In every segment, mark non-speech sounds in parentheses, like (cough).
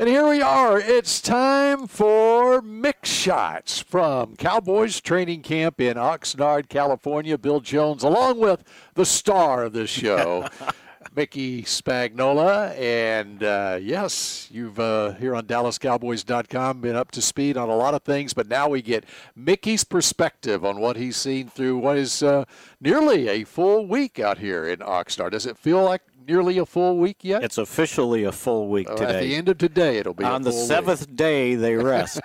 And here we are. It's time for Mick Shots from Cowboys training camp in Oxnard, California. Bill Jones, along with the star of this show, (laughs) Mickey Spagnola. And uh, yes, you've uh, here on DallasCowboys.com been up to speed on a lot of things, but now we get Mickey's perspective on what he's seen through what is uh, nearly a full week out here in Oxnard. Does it feel like nearly a full week yet? It's officially a full week today. At the end of today, it'll be On a the full week. seventh day, they (laughs) rest.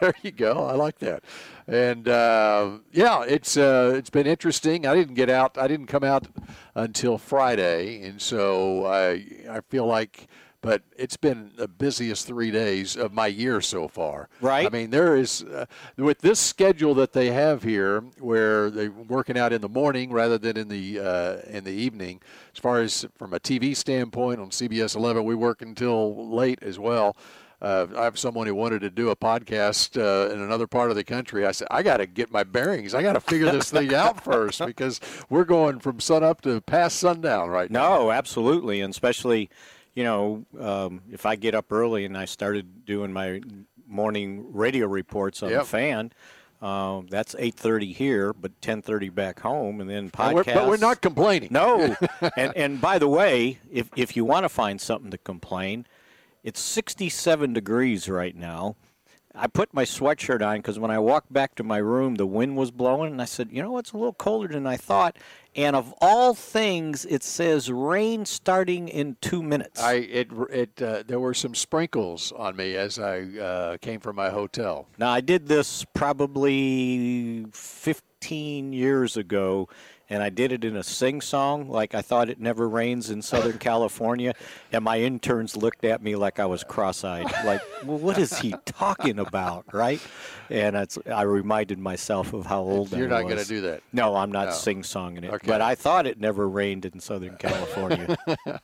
there you go. I like that. And uh, yeah, it's uh, it's been interesting. I didn't get out. I didn't come out until Friday, and so I I feel like. But it's been the busiest three days of my year so far. Right. I mean, there is uh, with this schedule that they have here, where they're working out in the morning rather than in the uh, in the evening. As far as from a TV standpoint, on CBS 11, we work until late as well. Uh, I have someone who wanted to do a podcast uh, in another part of the country. I said, I got to get my bearings. I got to figure this thing out (laughs) first because we're going from sun up to past sundown right now. no, absolutely, and especially, you know, um, if I get up early and I started doing my morning radio reports on Yep. the fan. Um, that's 8:30 here, but 10:30 back home, and then podcast. we're- but we're not complaining. No, (laughs) and and by the way, if if you want to find something to complain, it's 67 degrees right now. I put my sweatshirt on because when I walked back to my room, the wind was blowing, and I said, you know, it's a little colder than I thought. And of all things, it says rain starting in two minutes. I it it uh, there were some sprinkles on me as I uh, came from my hotel. Now, I did this probably 15 years ago, and I did it in a sing song, like I thought it never rains in Southern California. And my interns looked at me like I was cross eyed, like, well, what is he talking about, right? And it's, I reminded myself of how old You're I not going to do that. No, I'm not No. sing songing it. Okay. But I thought it never rained in Southern California. (laughs)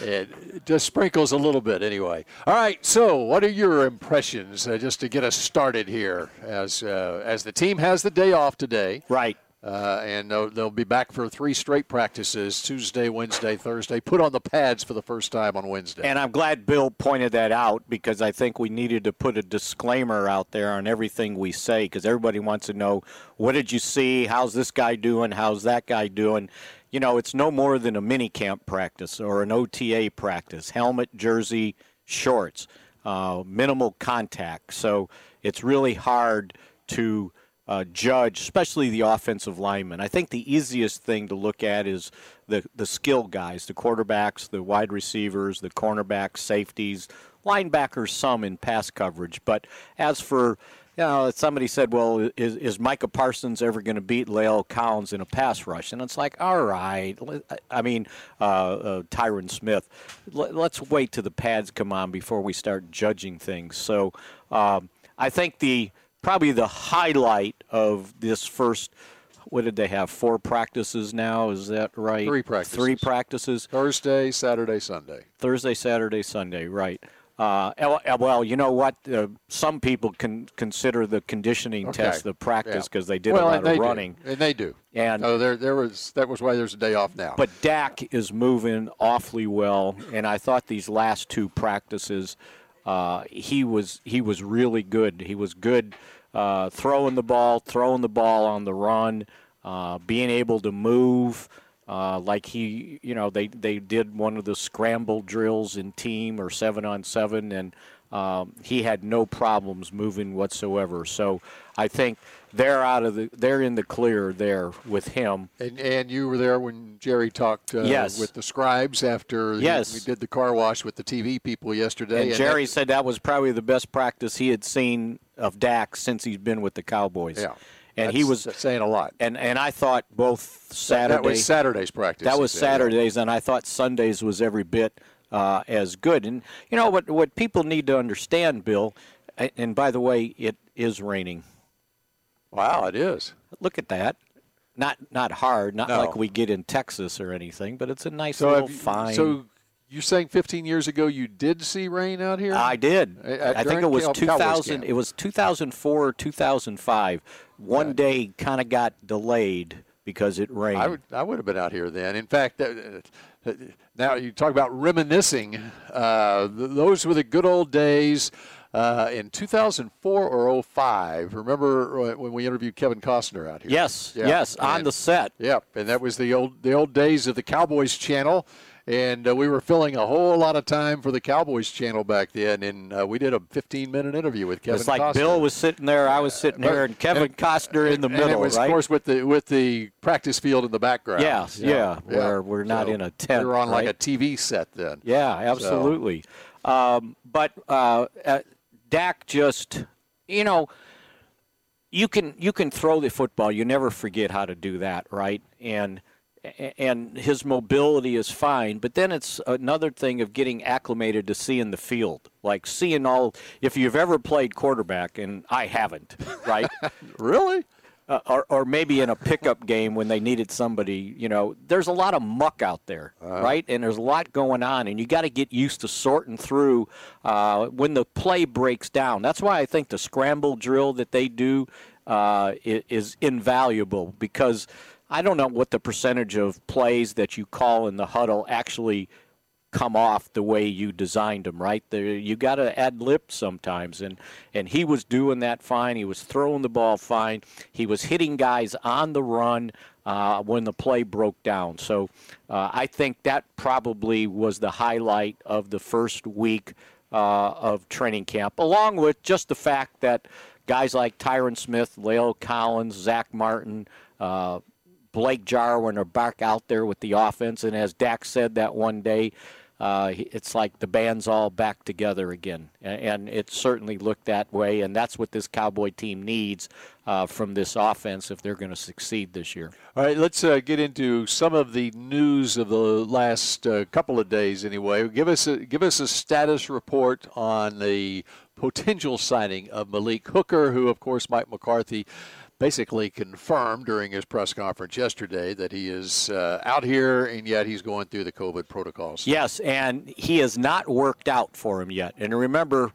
It, it just sprinkles a little bit anyway. All right, so what are your impressions uh, just to get us started here as uh, as the team has the day off today? right. Uh, and they'll, they'll be back for three straight practices Tuesday, Wednesday, Thursday. Put on the pads for the first time on Wednesday. And I'm glad Bill pointed that out because I think we needed to put a disclaimer out there on everything we say because everybody wants to know what did you see? How's this guy doing? How's that guy doing? You know, it's no more than a mini camp practice or an OTA practice helmet, jersey, shorts, uh, minimal contact. So it's really hard to uh, judge, especially the offensive linemen. I think the easiest thing to look at is the the skill guys, the quarterbacks, the wide receivers, the cornerbacks, safeties, linebackers, some in pass coverage. But as for you know, somebody said, "Well, is, is Micah Parsons ever going to beat La'el Collins in a pass rush?" And it's like, all right. I mean, uh, uh, Tyron Smith. Let, let's wait till the pads come on before we start judging things. So, um, I think the probably the highlight of this first. What did they have? Four practices now. Is that right? Three practices. Three practices. Thursday, Saturday, Sunday. Thursday, Saturday, Sunday, right. Uh, el- el- well, you know what? Uh, some people can consider the conditioning Okay. test the practice Yeah. because they did well, a lot of they do. running. and they do. And- oh, there, there was that was why there's a day off now. But Dak is moving awfully well, and I thought these last two practices, uh, he was he was really good. He was good uh, throwing the ball, throwing the ball on the run, uh, being able to move. Uh, like he, you know, they, they did one of the scramble drills in team or seven on seven, and um, he had no problems moving whatsoever. So I think they're out of the, they're in the clear there with him. And, and you were there when Jerry talked uh, Yes. with the scribes after Yes. we did the car wash with the TV people yesterday. And Jerry said that was probably the best practice he had seen of Dak since he's been with the Cowboys. yeah, and he was saying a lot. and and I thought both Saturday That was Saturday's practice. that was. Saturdays, and I thought Sundays was every bit uh, as good. And you know what? What people need to understand, Bill. And by the way, it is raining. Wow, it is. Look at that. Not not hard, not No. like we get in Texas or anything, but it's a nice So, little you- fine. so you're saying 15 years ago you did see rain out here? I did. Uh, I think it was Cal- 2000. It was 2004 or 2005. One day kind of got delayed because it rained. I would, I would have been out here then. In fact, uh, uh, now you talk about reminiscing. Uh, th- those were the good old days. Uh, in 2004 or 05, remember uh, when we interviewed Kevin Costner out here? yes, Yeah. yes, on the set. Yep, and that was the old the old days of the Cowboys channel, and uh, we were filling a whole lot of time for the Cowboys channel back then, and uh, we did a 15 minute interview with Kevin. It's like Costner. Bill was sitting there, I was sitting here, and Kevin Costner in the and middle, it was, right? of course, with the with the practice field in the background. Yeah, yeah, where we're not in a tent, We were on like a? TV set then. Yeah, absolutely. Um, but uh, uh, Dak just, you know, you can you can throw the football. You never forget how to do that, right? And and his mobility is fine, but then it's another thing of getting acclimated to seeing the field, like seeing all. If you've ever played quarterback, and I haven't, right? (laughs) Really? Uh, or, or maybe in a pickup game when they needed somebody, you know, there's a lot of muck out there, right? And there's a lot going on, and you got to get used to sorting through uh, when the play breaks down. That's why I think the scramble drill that they do uh, is invaluable because I don't know what the percentage of plays that you call in the huddle actually come off the way you designed them, right? There, you got to ad lib sometimes, and and he was doing that fine. He was throwing the ball fine. He was hitting guys on the run uh, when the play broke down. So uh, I think that probably was the highlight of the first week uh, of training camp, along with just the fact that guys like Tyron Smith, La'el Collins, Zack Martin. Uh, Blake Jarwin are back out there with the offense, and as Dak said that one day, uh, it's like the band's all back together again, and it certainly looked that way. And that's what this Cowboy team needs uh, from this offense if they're going to succeed this year. All right, let's uh, get into some of the news of the last uh, couple of days. Anyway, give us a, give us a status report on the potential signing of Malik Hooker, who, of course, Mike McCarthy basically confirmed during his press conference yesterday that he is uh, out here, and yet he's going through the COVID protocols. Yes, and he has not worked out for him yet. And remember,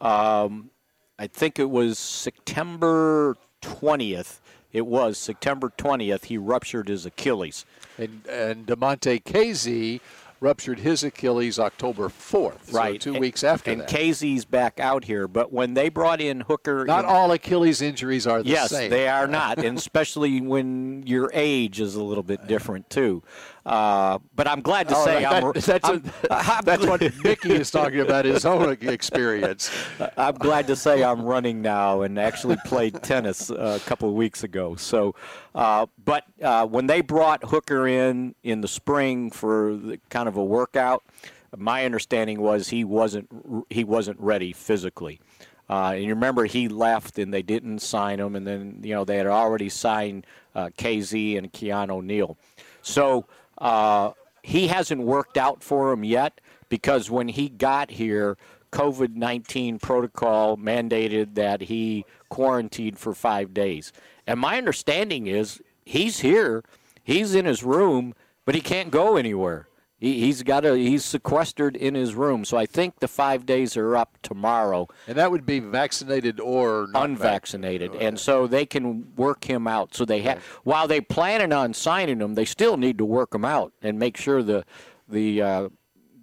um, I think it was September 20th. It was September 20th. He ruptured his Achilles. And and Damontae Kazee ruptured his Achilles October 4th, right. so two weeks after and that. Kazee's back out here. But when they brought in Hooker, Not in- all Achilles injuries are the yes, same. they are not, (laughs) and especially when your age is a little bit different too. Uh, but I'm glad to Oh, say that- I'm, (laughs) that's, I'm, a- (laughs) I'm that's what Mickey is talking about his own experience. (laughs) I'm glad to say I'm running now and actually played tennis uh, a couple of weeks ago. So, uh, but uh, when they brought Hooker in in the spring for the, kind of a workout, my understanding was he wasn't he wasn't ready physically. Uh, and you remember he left and they didn't sign him, and then you know they had already signed uh, Kazee and Keanu O'Neal. So uh, he hasn't worked out for him yet because when he got here, COVID 19 protocol mandated that he quarantined for five days. And my understanding is he's here, he's in his room, but he can't go anywhere. He, he's got a he's sequestered in his room. So I think the five days are up tomorrow And that would be vaccinated or not unvaccinated, and so they can work him out. So they have, while they planning on signing him, they still need to work him out and make sure the the uh,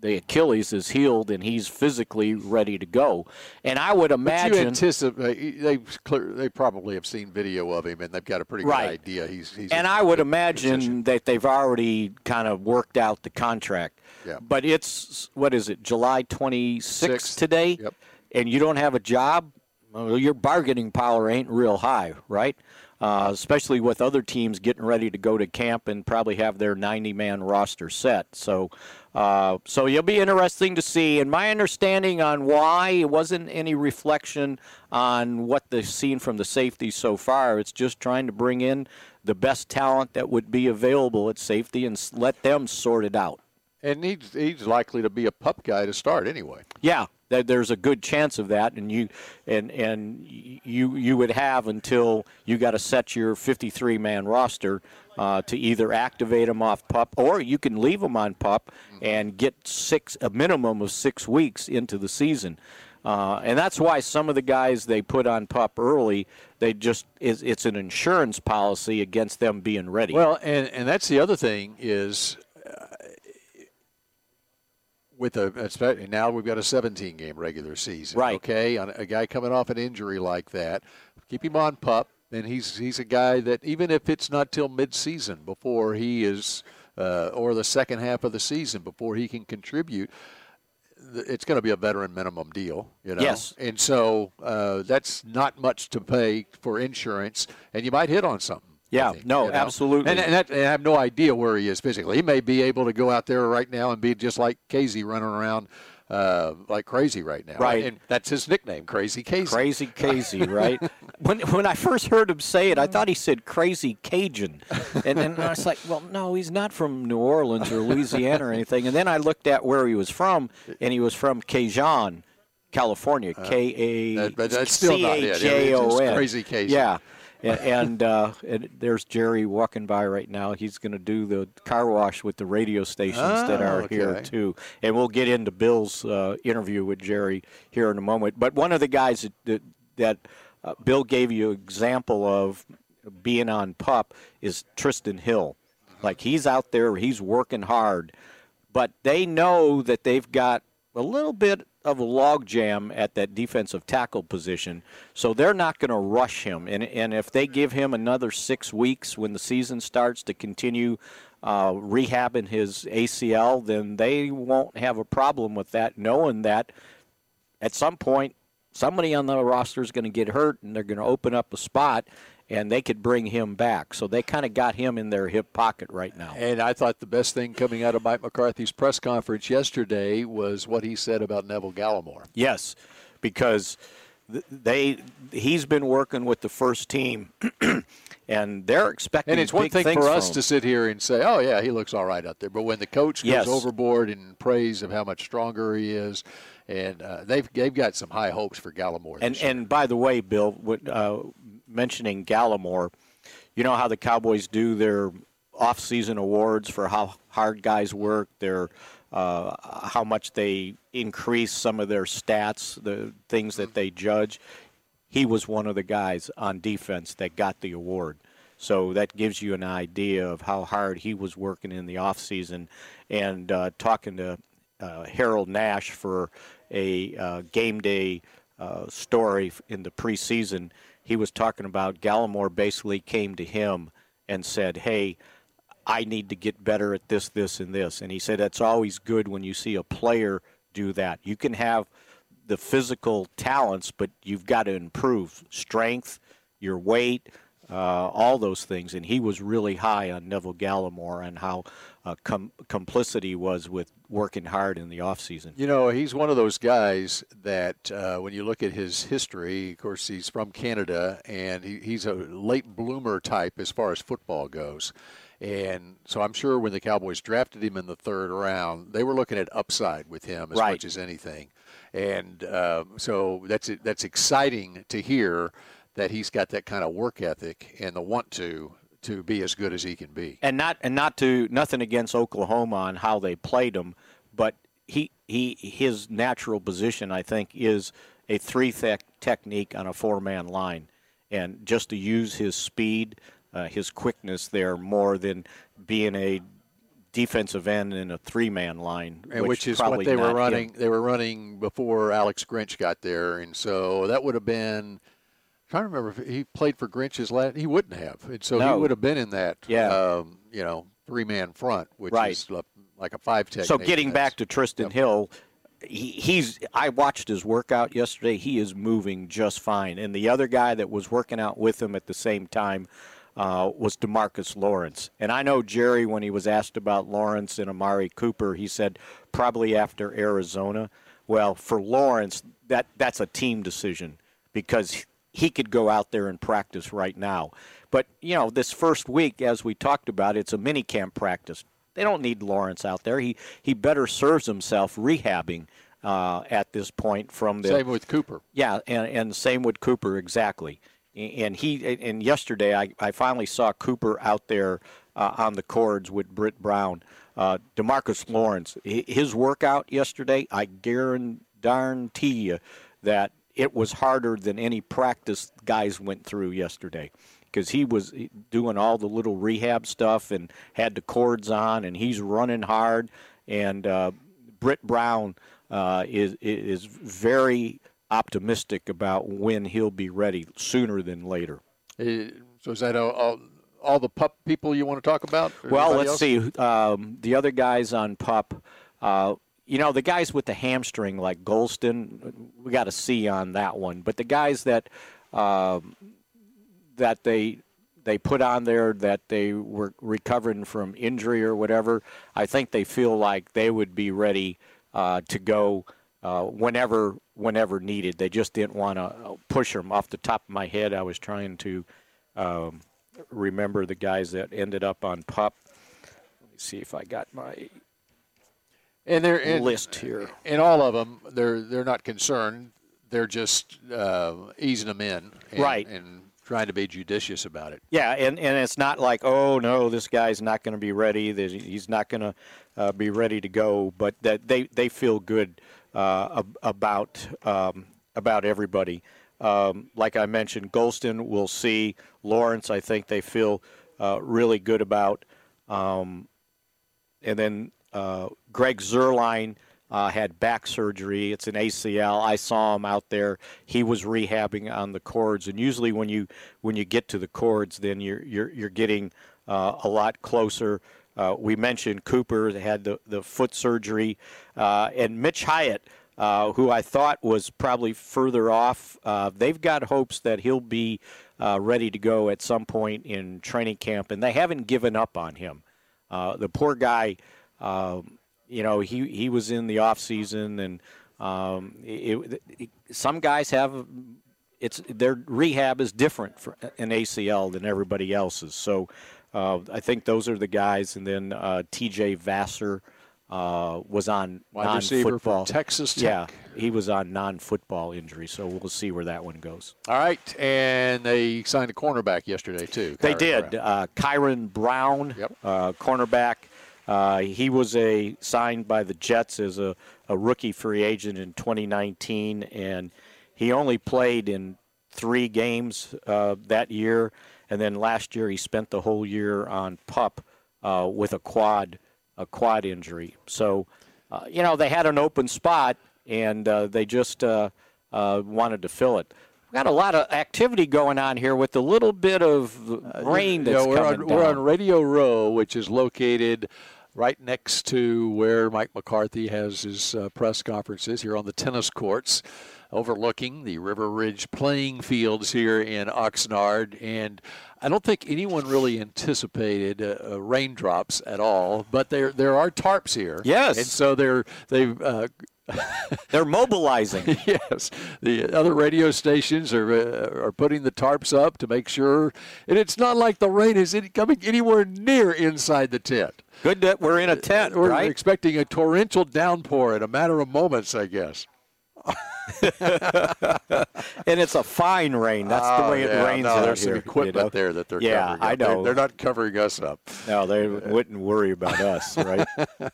the Achilles is healed and he's physically ready to go. And I would But you imagine, anticipate uh, they clear, they probably have seen video of him and they've got a pretty good Right. idea. He's, he's and I would imagine position. that they've already kind of worked out the contract. Yeah. But it's what is it, July 26th Sixth. today, Yep. and you don't have a job. Well, your bargaining power ain't real high, right? Uh, especially with other teams getting ready to go to camp and probably have their 90-man roster set. So, uh, so you'll be interesting to see. And my understanding on why it wasn't any reflection on what they've seen from the safety so far. It's just trying to bring in the best talent that would be available at safety and let them sort it out. And he's, he's likely to be a pup guy to start anyway. Yeah, there's a good chance of that, and you and and you you would have until you got to set your 53 man roster uh, to either activate him off pup or you can leave him on pup and get six a minimum of six weeks into the season. Uh, and that's why some of the guys they put on pup early, they just it's, it's an insurance policy against them being ready. Well, and and that's the other thing is with a now we've got a 17 game regular season. Right. Okay, on a guy coming off an injury like that, keep him on pup, and he's he's a guy that even if it's not till mid-season before he is, uh, or the second half of the season before he can contribute. It's going to be a veteran minimum deal, you know. Yes. And so uh, that's not much to pay for insurance, and you might hit on something. Yeah, think, no, you know? absolutely. And, and, that, and, I have no idea where he is physically. He may be able to go out there right now and be just like Kazee running around uh, like crazy right now. Right. And that's his nickname, Crazy Kazee. Crazy Kazee, (laughs) right? when when I first heard him say it, I thought he said Crazy Cajun, and then I was like, well, no, he's not from New Orleans or Louisiana or anything. And then I looked at where he was from, and he was from Cajun. California, Uh, K A But that's still not it. C A J O N. Crazy Kazee. Yeah, and and, uh, and there's Jerry walking by right now. He's going to do the car wash with the radio stations that Ah, are okay. here too. And we'll get into Bill's uh, interview with Jerry here in a moment. But one of the guys that that, that uh, Bill gave you example of being on pup is Trysten Hill. Like he's out there, he's working hard, but they know that they've got a little bit of a logjam at that defensive tackle position, so they're not going to rush him. And and if they give him another six weeks when the season starts to continue uh, rehabbing his ACL, then they won't have a problem with that, knowing that at some point somebody on the roster is going to get hurt and they're going to open up a spot and they could bring him back. So they kind of got him in their hip pocket right now. And I thought the best thing coming out of Mike McCarthy's press conference yesterday was what he said about Neville Gallimore. Yes, because they he's been working with the first team, (clears throat) and they're expecting. And it's one big thing for us to sit here and say, "Oh yeah, he looks all right out there," but when the coach goes Yes. overboard in praise of how much stronger he is, and uh, they've they've got some high hopes for Gallimore. And year. and by the way, Bill, what, uh, mentioning Gallimore, you know how the Cowboys do their off-season awards for how hard guys work, their uh, how much they increase some of their stats, the things that they judge. He was one of the guys on defense that got the award. So that gives you an idea of how hard he was working in the offseason. And uh, talking to uh, Harold Nash for a uh, game day uh, story in the preseason, he was talking about Gallimore basically came to him and said, Hey, I need to get better at this, this, and this. And he said that's always good when you see a player do that. You can have the physical talents, but you've got to improve strength, your weight, uh, all those things. And he was really high on Neville Gallimore and how uh, com- complicity was with working hard in the offseason. You know, he's one of those guys that uh, when you look at his history, of course, he's from Canada and he, he's a late bloomer type as far as football goes. And so I'm sure when the Cowboys drafted him in the third round, they were looking at upside with him as Right. much as anything. And uh, so that's that's exciting to hear that he's got that kind of work ethic and the want to to be as good as he can be. and not and not to nothing against Oklahoma on how they played him, but he he his natural position I think is a three tech technique on a four man line, and just to use his speed, uh, his quickness there more than being a defensive end in a three man line, and which, is what they were not him. running. They were running before Alex Grinch got there, and so that would have been. Trying to remember if he played for Grinch's last. He wouldn't have, and so he would have been in that. Yeah. Um, you know, three man front, which Right. is like a five technique. So getting back to Trysten Yep. Hill, he, he's I watched his workout yesterday. He is moving just fine, and the other guy that was working out with him at the same time uh, was Demarcus Lawrence. And I know Jerry, when he was asked about Lawrence and Amari Cooper, he said probably after Arizona. Well, for Lawrence, that that's a team decision because he could go out there and practice right now. But you know, this first week, as we talked about, it's a mini camp practice they don't need Lawrence out there. He he better serves himself rehabbing uh, at this point from the same with Cooper. Yeah, and, and same with Cooper exactly. And he and yesterday I, I finally saw Cooper out there uh, on the cords with Britt Brown. Uh, Demarcus Lawrence, his workout yesterday, I guarantee you that it was harder than any practice guys went through yesterday because he was doing all the little rehab stuff and had the cords on, and he's running hard. And uh, Britt Brown uh, is is very optimistic about when he'll be ready sooner than later. Uh, so is that all, all the pup people you want to talk about? Well, let's else? see. Um, the other guys on pup. Uh, you know, the guys with the hamstring like Golston, we got a C on that one. But the guys that um, that they they put on there that they were recovering from injury or whatever, I think they feel like they would be ready uh, to go uh, whenever whenever needed. They just didn't want to push them. Off the top of my head, I was trying to um, remember the guys that ended up on pup. Let me see if I got my and they're in, list here. And all of them, they're they're not concerned. They're just uh, easing them in, and, right? And trying to be judicious about it. Yeah, and, and it's not like, oh no, this guy's not going to be ready. He's not going to uh, be ready to go. But that they they feel good uh, about um, about everybody. Um, like I mentioned, Golston, we'll see. Lawrence, I think they feel uh, really good about. Um, and then uh, Greg Zuerlein uh, had back surgery. It's an ACL. I saw him out there. He was rehabbing on the cords, and usually when you when you get to the cords, then you're you're you're getting uh, a lot closer. Uh, we mentioned Cooper had the the foot surgery, uh, and Mitch Hyatt. Uh, who I thought was probably further off. Uh, they've got hopes that he'll be ready to go at some point in training camp, and they haven't given up on him. the poor guy, um, you know, he he was in the off season, and um, it, it, some guys have it's their rehab is different for an ACL than everybody else's. So uh, I think those are the guys, and then uh, T.J. Vasher. Uh, was on Wide non-football. Texas Tech. Yeah, he was on non-football injury, so we'll see where that one goes. All right, and they signed a cornerback yesterday too. Kyron they did. Brown. Uh, Kyron Brown, yep. uh, cornerback. Uh, he was a signed by the Jets as a, a rookie free agent in 2019, and he only played in three games uh, that year. And then last year, he spent the whole year on pup uh, with a quad a quad injury. So, uh, you know, they had an open spot, and uh, they just uh, wanted to fill it. We've got a lot of activity going on here with a little bit of rain that's know, we're coming on, down. We're on Radio Row, which is located right next to where Mike McCarthy has his uh, press conferences here on the tennis courts, overlooking the River Ridge playing fields here in Oxnard. And I don't think anyone really anticipated uh, uh, raindrops at all, but there there are tarps here. Yes, and so they're they've. Uh, (laughs) They're mobilizing. (laughs) yes, the other radio stations are uh, are putting the tarps up to make sure, and it's not like the rain is coming anywhere near inside the tent. Good that we're in a tent. We're right? expecting a torrential downpour in a matter of moments, I guess. (laughs) and it's a fine rain. That's oh, the way yeah, it rains no, out there's here. some equipment you know? there that they're yeah, covering. I know. They're, they're not covering us up. No, they (laughs) wouldn't worry about us, right? (laughs)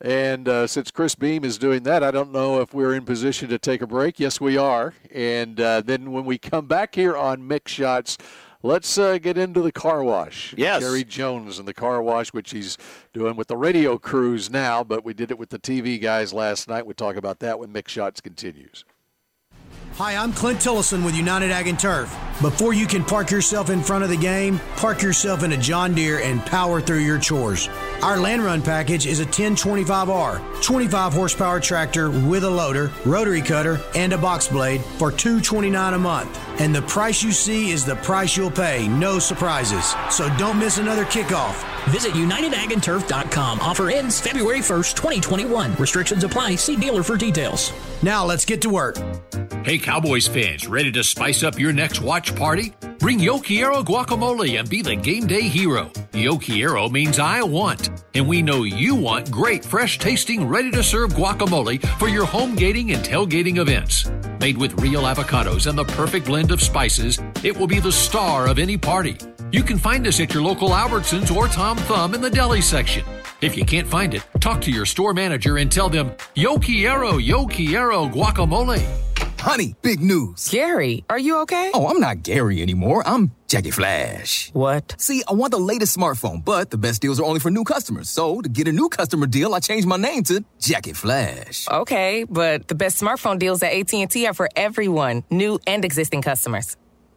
And uh, since Chris Beam is doing that, I don't know if we're in position to take a break. Yes, we are. And uh, then when we come back here on Mick Shots, let's uh, get into the car wash. Yes. Jerry Jones and the car wash, which he's doing with the radio crews now, but we did it with the TV guys last night. We'll talk about that when Mick Shots continues. Hi, I'm Clint Tillison with United Ag and Turf. Before you can park yourself in front of the game, park yourself in a John Deere and power through your chores. Our land run package is a 1025R, 25 horsepower tractor with a loader, rotary cutter, and a box blade for $229 a month. And the price you see is the price you'll pay, no surprises. So don't miss another kickoff. Visit UnitedAgAndTurf.com. Offer ends February 1st, 2021. Restrictions apply. See dealer for details. Now let's get to work. Hey, Cowboys fans, ready to spice up your next watch party? Bring Yo Quiero guacamole and be the game day hero. Yo Quiero means I want, and we know you want great, fresh tasting, ready to serve guacamole for your home gating and tailgating events. Made with real avocados and the perfect blend of spices, it will be the star of any party. You can find us at your local Albertsons or Tom Thumb in the deli section. If you can't find it, talk to your store manager and tell them, Yo quiero, yo quiero guacamole. Honey, big news. Gary, are you okay? Oh, I'm not Gary anymore. I'm Jackie Flash. What? See, I want the latest smartphone, but the best deals are only for new customers. So, to get a new customer deal, I changed my name to Jackie Flash. Okay, but the best smartphone deals at AT&T are for everyone, new and existing customers.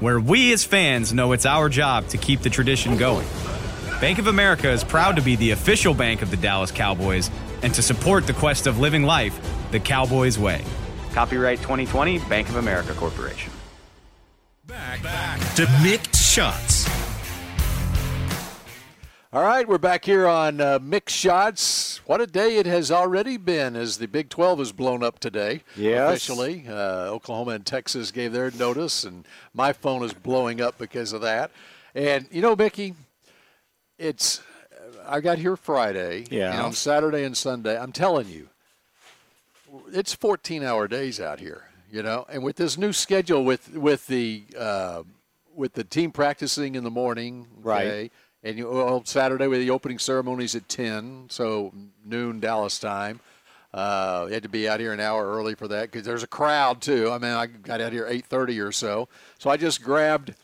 Where we as fans know it's our job to keep the tradition going. Bank of America is proud to be the official bank of the Dallas Cowboys and to support the quest of living life the Cowboys way. Copyright 2020 Bank of America Corporation. Back, back to Mick shots. All right, we're back here on uh, Mick Shots. What a day it has already been as the Big 12 is blown up today. Yes. Officially. Uh, Oklahoma and Texas gave their notice, and my phone is blowing up because of that. And, you know, Mickey, it's. I got here Friday. Yeah. And on Saturday and Sunday, I'm telling you, it's 14 hour days out here, you know, and with this new schedule with, with the. Uh, with the team practicing in the morning, Right. okay, and you well, Saturday with the opening ceremonies at ten, so noon Dallas time. Uh, you had to be out here an hour early for that because there's a crowd too. I mean, I got out here eight thirty or so, so I just grabbed.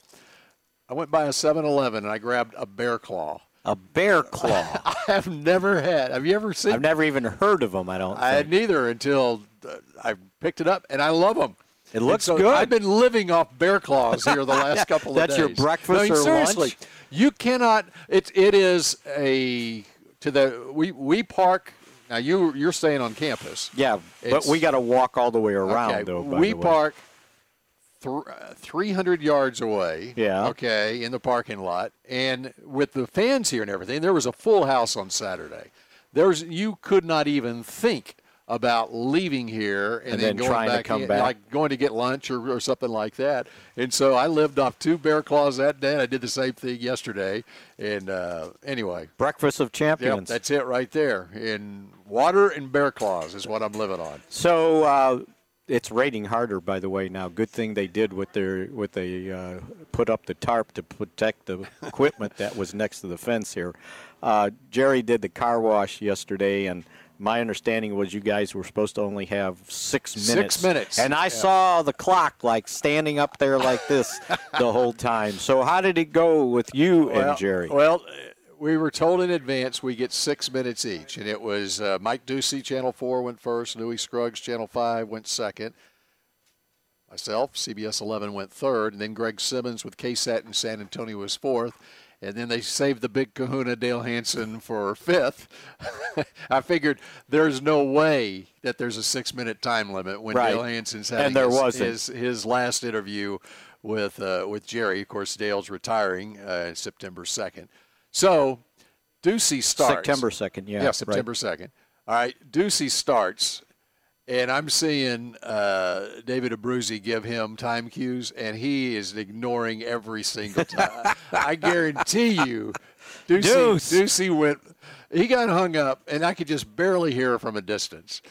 I went by a 7-Eleven and I grabbed a bear claw. A bear (laughs) claw. I have never had. Have you ever seen? I've never even heard of them. I don't. I had think. neither until uh, I picked it up, and I love them. It looks so good. I've been living off bear claws here the (laughs) last couple of That's days. That's your breakfast I mean, or seriously, lunch? You cannot. It it is a to the we we park. Now you you're staying on campus. Yeah, but we got to walk all the way around Okay, though. we park th- uh, 300 yards away. Yeah. Okay, in the parking lot, and with the fans here and everything, there was a full house on Saturday. There's you could not even think about leaving here and, And then, then going trying to back come in, back. like going to get lunch or, or something like that. And so I lived off two bear claws that day. and I did the same thing yesterday. And uh, anyway, Breakfast of Yep, Champions. that's it right there. And water and bear claws is what I'm living on. So uh, it's raining harder, by the way. Now, good thing they did with their with they uh, put up the tarp to protect the (laughs) equipment that was next to the fence here. Uh, Jerry did the car wash yesterday, and my understanding was you guys were supposed to only have six minutes. Six minutes. and I yeah. saw the clock like standing up there like this (laughs) the whole time. So how did it go with you well, and Jerry? Well, we were told in advance we get six minutes each, and it was uh, Mike Doocy, Channel Four went first. Newy Scruggs, Channel Five went second. Myself, CBS 11 went third, and then Greg Simmons with KSAT in San Antonio was fourth. And then they saved the big kahuna, Dale Hansen, for fifth. (laughs) I figured there's no way that there's a six minute time limit when Right. Dale Hansen's having And there his, wasn't. his, his last interview with, uh, with Jerry. Of course, Dale's retiring uh, September 2nd. So Doocy starts. September 2nd, yeah, Yeah, right. September 2nd. All right, Doocy starts, and I'm seeing uh, David Abruzzi give him time cues, and he is ignoring every single time. I guarantee you, Doocy, Deuce. Doocy went, he got hung up, and I could just barely hear from a distance.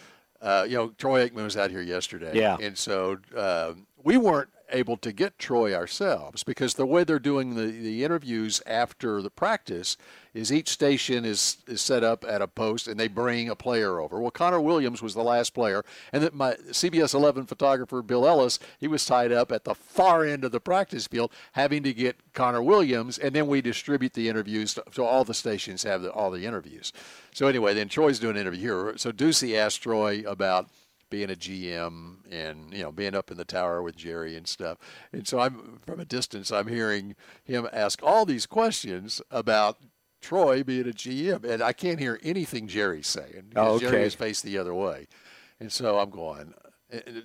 Uh, you know, Troy Aikman was out here yesterday. Yeah. And so uh, we weren't able to get Troy ourselves because the way they're doing the, the interviews after the practice is each station is, is set up at a post and they bring a player over. Well, Connor Williams was the last player, and that my CBS 11 photographer Bill Ellis he was tied up at the far end of the practice field, having to get Connor Williams, and then we distribute the interviews to, so all the stations have the, all the interviews. So anyway, then Troy's doing an interview here. So Doocy asked Troy about being a GM and you know being up in the tower with Jerry and stuff. And so I'm from a distance I'm hearing him ask all these questions about Troy being a GM, and I can't hear anything Jerry's saying. Oh, Jerry okay. is faced the other way, and so I'm going.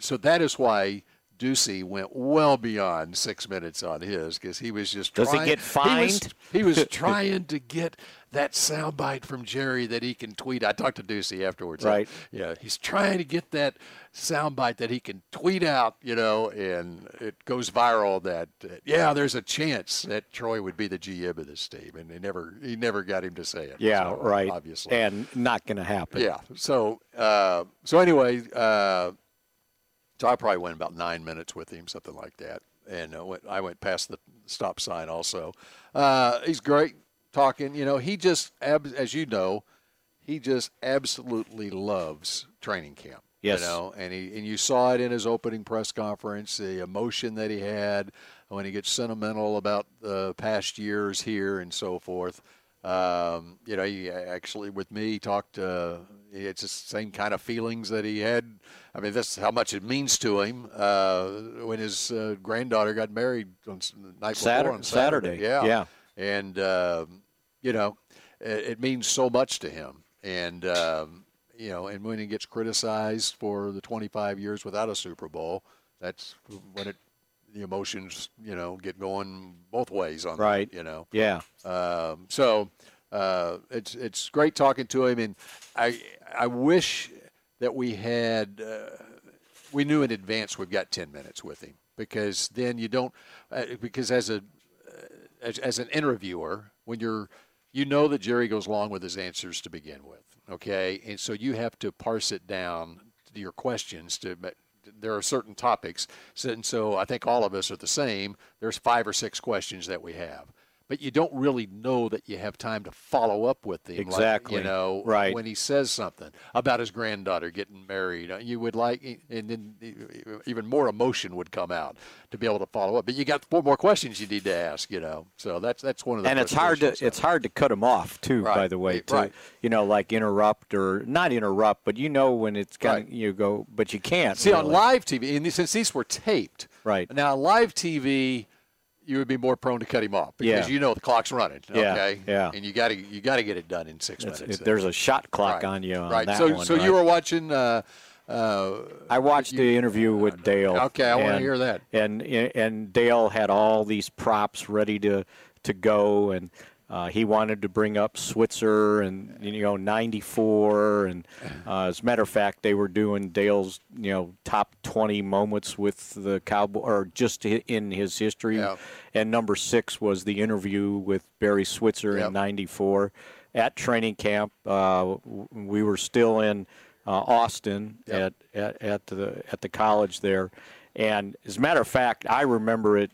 So that is why Doocy went well beyond six minutes on his because he was just. Does he get He was, fined? he was (laughs) trying to get that soundbite from Jerry that he can tweet. I talked to Doocy afterwards. Right. Yeah, he's trying to get that soundbite that he can tweet out, you know, and it goes viral. That uh, yeah, there's a chance that Troy would be the GM of this team, and he never he never got him to say it. Yeah, so, right. Obviously, and not going to happen. yeah. So uh, so anyway, uh, so I probably went about nine minutes with him, something like that, and uh, went, I went past the stop sign also. Uh, he's great talking. You know, he just as you know, he just absolutely loves training camp. Yes. You know, and he and you saw it in his opening press conference, the emotion that he had when he gets sentimental about the past years here and so forth. Um, you know, he actually with me talked. Uh, it's the same kind of feelings that he had. I mean, that's how much it means to him uh, when his uh, granddaughter got married on night Satur- before on Saturday. Saturday, Yeah, yeah. and um, you know, it, it means so much to him. And um, you know, and when he gets criticized for the 25 years without a Super Bowl, that's when it the emotions you know get going both ways on that, Right. you know. Yeah. Um, so uh, it's it's great talking to him, and I I wish that we had uh, we knew in advance we've got ten minutes with him because then you don't uh, because as a uh, as, as an interviewer when you're you know that Jerry goes along with his answers to begin with, okay, and so you have to parse it down to your questions to. There are certain topics, and so I think all of us are the same. There's five or six questions that we have, but you don't really know that you have time to follow up with him. like, Exactly. you know, Right. when he says something about his granddaughter getting married, you would like, and then even more emotion would come out to be able to follow up. But you got four more questions you need to ask, you know. So that's that's one of the and it's hard to it's hard to cut them off too. By the way, right, to right. you know, like interrupt or not interrupt, but you know when it's kind Right. of you go, but you can't. See on live TV, and since these were taped, Right. now live TV, you would be more prone to cut him off because Yeah. you know the clock's running. Okay, yeah. and you got to you got to get it done in six It's- minutes. it- there's a shot clock Right, on you on right. so one, so right? you were watching. Uh, uh, I watched the interview with Dale. Okay, I wanna hear that. And and Dale had all these props ready to to go, and uh, he wanted to bring up Switzer and you know '94, and uh, as a matter of fact, they were doing Dale's you know top 20 moments with the Cowboy, or just in his history. Yeah. And number six was the interview with Barry Switzer Yep. in '94 at training camp. Uh, we were still in uh, Austin Yep. at, at at the at the college there, and as a matter of fact, I remember it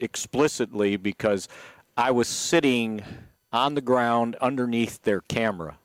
explicitly because I was sitting on the ground underneath their camera.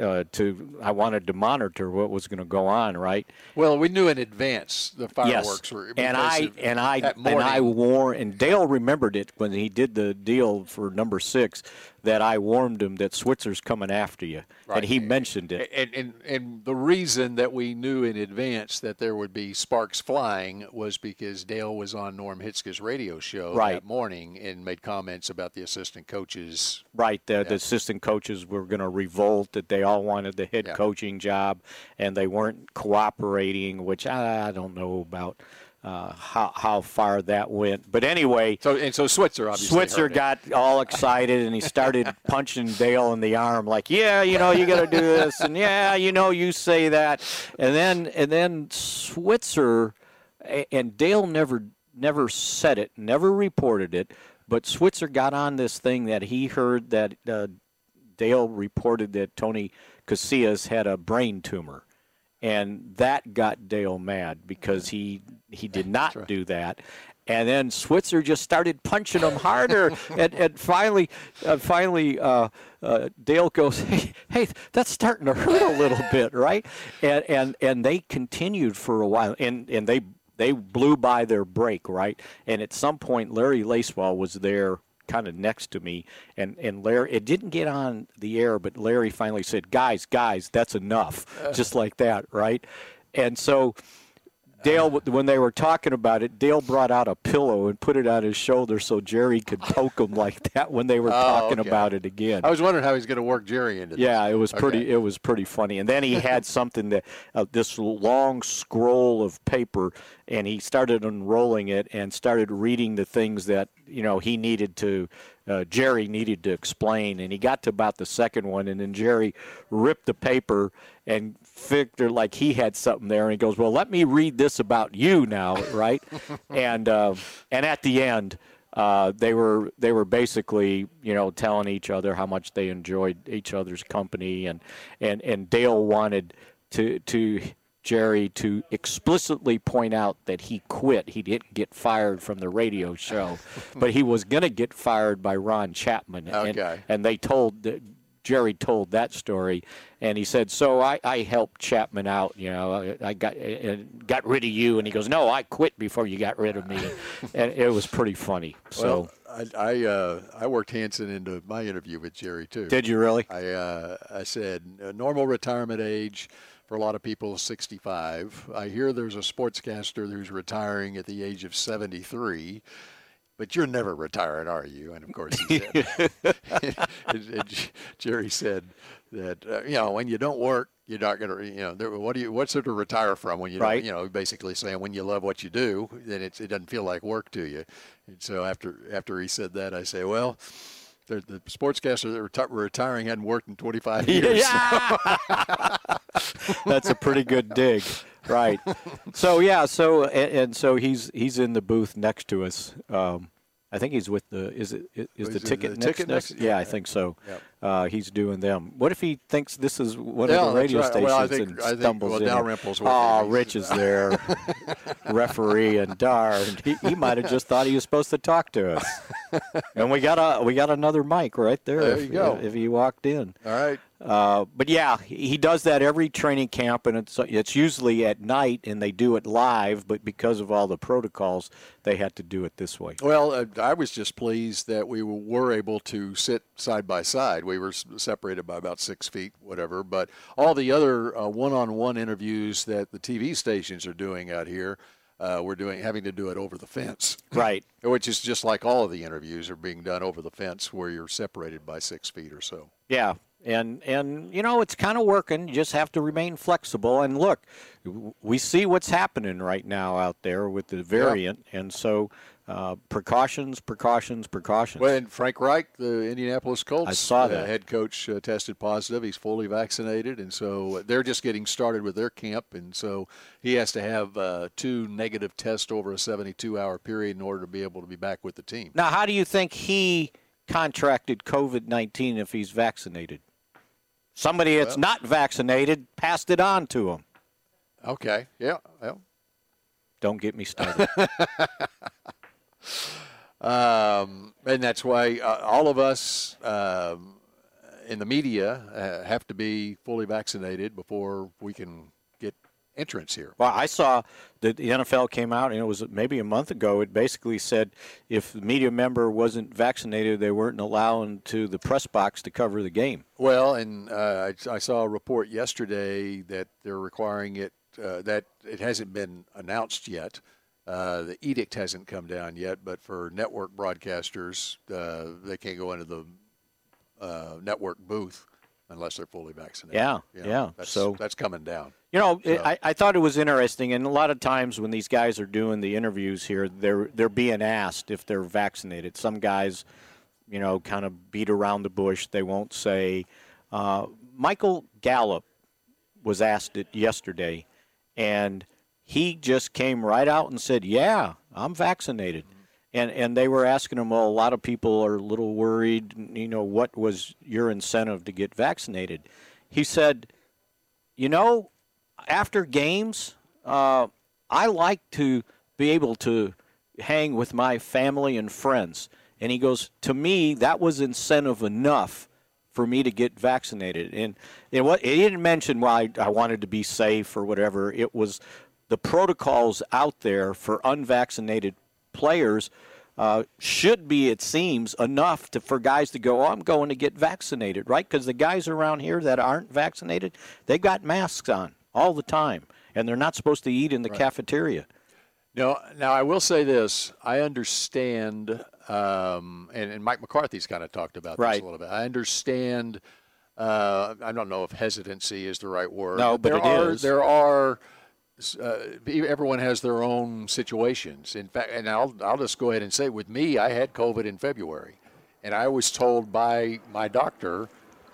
Uh, to I wanted to monitor what was going to go on, right? Well, we knew in advance the fireworks yes. were. and I and I and I wore and Dale remembered it when he did the deal for number six that I warned him that Switzer's coming after you, Right. and he mentioned it. And, and and the reason that we knew in advance that there would be sparks flying was because Dale was on Norm Hitzges's radio show Right. that morning and made comments about the assistant coaches. Right, the, the assistant coaches were going to revolt that they all wanted the head Yeah. coaching job, and they weren't cooperating, which I, I don't know about uh, how how far that went. But anyway, So and so Switzer obviously Switzer heard it. got all excited and he started (laughs) punching Dale in the arm, like, "Yeah, you know, you got to do this, and yeah, you know, you say that." And then and then Switzer and Dale never never said it, never reported it, but Switzer got on this thing that he heard that uh, Dale reported that Tony Casillas had a brain tumor. And that got Dale mad because he he did not do that. And then Switzer just started punching him harder, (laughs) and, and finally, uh, finally, uh, uh, Dale goes, "Hey, hey, that's starting to hurt a little (laughs) bit, right?" And and and they continued for a while, and and they they blew by their break, right? And at some point, Larry Lacewell was there, kind of next to me, and and Larry, it didn't get on the air, but Larry finally said, "Guys, guys, that's enough," uh. just like that, right? And so Dale, when they were talking about it, Dale brought out a pillow and put it on his shoulder so Jerry could (laughs) poke him like that when they were Oh, talking okay. about it again. I was wondering how he's going to work Jerry into this. Yeah, it was pretty. Okay. It was pretty funny. And then he (laughs) had something that uh, this long scroll of paper, and he started unrolling it and started reading the things that you know he needed to. Uh, Jerry needed to explain, and he got to about the second one, and then Jerry ripped the paper and figured like he had something there, and he goes, "Well, let me read this about you now, right?" (laughs) and uh, and at the end uh, they were they were basically you know telling each other how much they enjoyed each other's company and and and Dale wanted to to Jerry to explicitly point out that he quit. He didn't get fired from the radio show, (laughs) but he was going to get fired by Ron Chapman. And, Okay. and they told Jerry told that story, and he said, "So I, I helped Chapman out. You know, I, I got got rid of you." And he goes, "No, I quit before you got rid of me." (laughs) and it was pretty funny. So Well, I I, uh, I worked Hansen into my interview with Jerry too. Did you really? I uh, I said uh, normal retirement age for a lot of people is 65. I hear there's a sportscaster who's retiring at the age of 73. But you're never retiring, are you? And of course he said. (laughs) (laughs) and, and Jerry said that uh, you know when you don't work, you're not going to you know there, what do you what's there to retire from when you Right. don't, you know basically saying when you love what you do, then it's, it doesn't feel like work to you. And so after after he said that, I say, well. The, the sportscaster that reti- were retiring hadn't worked in 25 (laughs) years. (laughs) That's a pretty good dig, right? So yeah, so and, and so he's he's in the booth next to us. Um, I think he's with the is it is He's the in ticket the next, ticket next? next- Yeah, yeah, I think so. Yep. Uh, he's doing them. What if he thinks this is one Yeah, of the radio right. stations Well, I think- and I think- stumbles well, in? Dalrymple's Oh, him. Rich is there, (laughs) referee, and darn, he, he might have just thought he was supposed to talk to us. and we got a we got another mic right there. There if, you go. If he walked in. All right. Uh, but yeah, he he does that every training camp, and it's it's usually at night, and they do it live. But because of all the protocols, they had to do it this way. Well, uh, I was just pleased that we were able to sit side by side. We were separated by about six feet, whatever. But all the other uh, one-on-one interviews that the TV stations are doing out here, uh, we're doing having to do it over the fence. Right. (laughs) Which is just like all of the interviews are being done over the fence, where you're separated by six feet or so. Yeah, and and you know it's kind of working. You just have to remain flexible. And look, we see what's happening right now out there with the variant, and so uh, precautions, precautions, precautions. Well, and Frank Reich, the Indianapolis Colts I saw uh, that. head coach, uh, tested positive. He's fully vaccinated, and so they're just getting started with their camp. And so he has to have uh, two negative tests over a 72-hour period in order to be able to be back with the team. Now, how do you think he contracted COVID nineteen if he's vaccinated? Somebody that's Well- not vaccinated passed it on to him. Okay. Yeah. Well. Don't get me started. (laughs) Um, and that's why uh, all of us um, in the media uh, have to be fully vaccinated before we can entrance here. Well, I saw that the NFL came out, and it was maybe a month ago. It basically said if the media member wasn't vaccinated, they weren't allowed to the press box to cover the game. Well, and uh, I, I saw a report yesterday that they're requiring it, uh, that it hasn't been announced yet. Uh, the edict hasn't come down yet, but for network broadcasters, uh, they can't go into the uh, network booth unless they're fully vaccinated. Yeah, You know, yeah. That's, So- that's coming down. You know, So- I, I thought it was interesting, and a lot of times when these guys are doing the interviews here, they're they're being asked if they're vaccinated. Some guys, you know, kind of beat around the bush. They won't say. Uh, Michael Gallup was asked it yesterday, and he just came right out and said, "Yeah, I'm vaccinated." And and they were asking him, "Well, a lot of people are a little worried. You know, what was your incentive to get vaccinated?" He said, "You know, after games, uh, I like to be able to hang with my family and friends." And he goes, "To me, that was incentive enough." for me to get vaccinated. And it, wa- he didn't mention why I wanted to be safe or whatever. It was the protocols out there for unvaccinated players uh, should be, it seems, enough to, for guys to go, oh, I'm going to get vaccinated, right? Because the guys around here that aren't vaccinated, they've got masks on all the time. and they're not supposed to eat in the Right. cafeteria. No, now I will say this: I understand, um, and, and Mike McCarthy's kind of talked about Right. this a little bit. I understand. Uh, I don't know if hesitancy is the right word. No, but there it are, is. There are. Uh, everyone has their own situations. In fact, and I'll I'll just go ahead and say, with me, I had COVID in February, and I was told by my doctor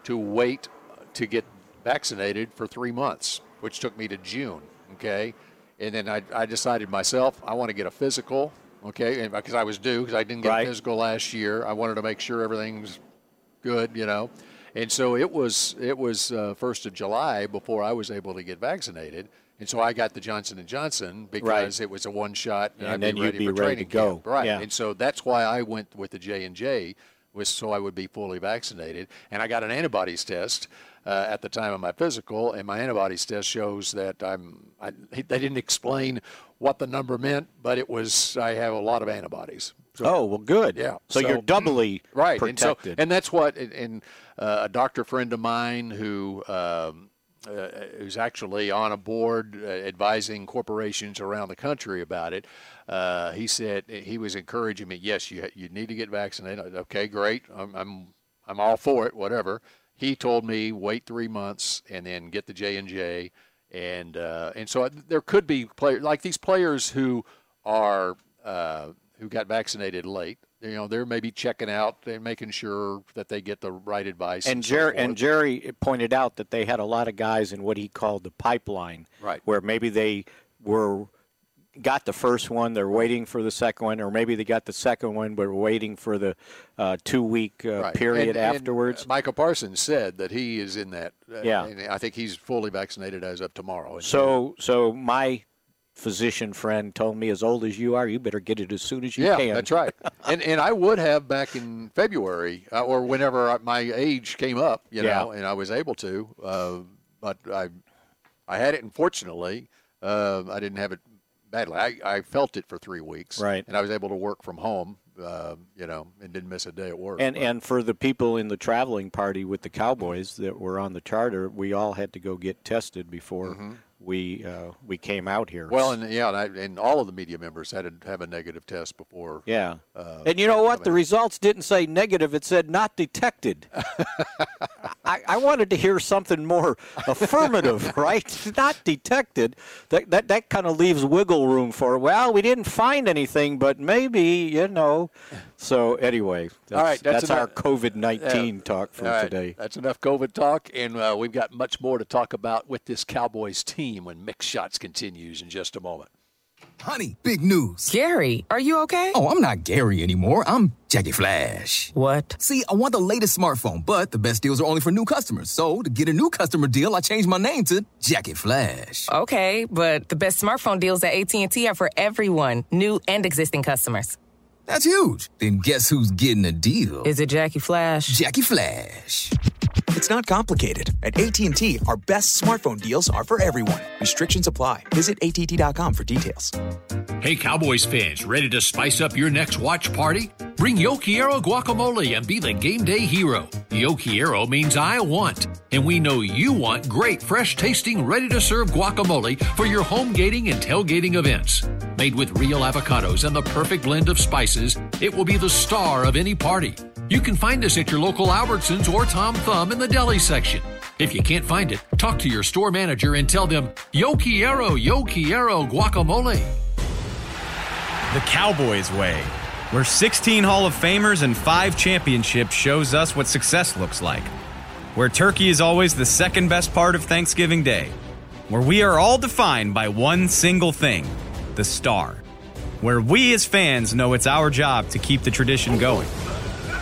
to wait to get vaccinated for three months, which took me to June. Okay, and then I, I decided myself I want to get a physical. Okay, and because I was due because I didn't get Right. a physical last year, I wanted to make sure everything's good, you know. And so it was it was uh, first of July before I was able to get vaccinated, and so I got the Johnson and Johnson because it was a one shot, And I'd then be you'd ready be for ready training to go. camp. right? Yeah. And so that's why I went with the J and J was so I would be fully vaccinated, and I got an antibodies test. Uh, at the time of my physical, and my antibodies test shows that I'm. I, they didn't explain what the number meant, but it was I have a lot of antibodies. So- oh well, good. Yeah. So, you're doubly right protected. and so and that's what and, and uh, a doctor friend of mine who um, uh, who's actually on a board uh, advising corporations around the country about it uh, he said he was encouraging me yes you you need to get vaccinated. Okay great. I'm I'm, I'm all for it whatever. He told me wait three months and then get the J and J. And uh, and so there could be players like these players who are uh, who got vaccinated late. You know, they're maybe checking out and making sure that they get the right advice. and so Jerry forth. and Jerry pointed out that they had a lot of guys in what he called the pipeline, Right. Where maybe they were got the first one, they're waiting for the second one, or maybe they got the second one but waiting for the uh, two week uh, Right. period And- and, afterwards. uh, Micah Parsons said that he is in that. uh, Yeah. and I think he's fully vaccinated as of tomorrow. So, so my physician friend told me, as old as you are, you better get it as soon as you yeah, can. that's right. (laughs) and and I would have back in February uh, or whenever I- my age came up, you Yeah. know, and I was able to. Uh, but I I had it, unfortunately, uh, I didn't have it badly. I, I felt it for three weeks, Right. And I was able to work from home, uh, you know, and didn't miss a day at work. And But- and for the people in the traveling party with the Cowboys that were on the charter, we all had to go get tested before we uh, we came out here. Well, and yeah, and, I, and all of the media members had to have a negative test before. yeah. uh, and you know what? The results didn't say negative; it said not detected. (laughs) I, I wanted to hear something more affirmative, (laughs) right? Not detected. That that that kind of leaves wiggle room for. Well, we didn't find anything, but maybe you know. So anyway, that's, All right, that's our enough- COVID nineteen Yeah. talk for All right, today. That's enough COVID talk, and uh, we've got much more to talk about with this Cowboys team when Mick Shots continues in just a moment. Honey, big news. Gary, are you okay? Oh, I'm not Gary anymore. I'm Jackie Flash. What? See, I want the latest smartphone, but the best deals are only for new customers. So, to get a new customer deal, I changed my name to Jackie Flash. Okay, but the best smartphone deals at AT&T are for everyone, new and existing customers. That's huge. Then guess who's getting a deal? Is it Jackie Flash? Jackie Flash. It's not complicated. At AT&T, our best smartphone deals are for everyone. Restrictions apply. Visit att.com for details. Hey, Cowboys fans, ready to spice up your next watch party? Bring Yo Quiero guacamole and be the game day hero. Yo Quiero means I want, and we know you want great, fresh tasting, ready to serve guacamole for your home gating and tailgating events. Made with real avocados and the perfect blend of spices, it will be the star of any party. You can find us at your local Albertsons or Tom Thumb in the deli section. If you can't find it, talk to your store manager and tell them, Yo Quiero, Yo Quiero guacamole. The Cowboys way, where 16 Hall of Famers and 5 championships shows us what success looks like. Where turkey is always the second best part of Thanksgiving Day. Where we are all defined by one single thing the star. Where we as fans know it's our job to keep the tradition going.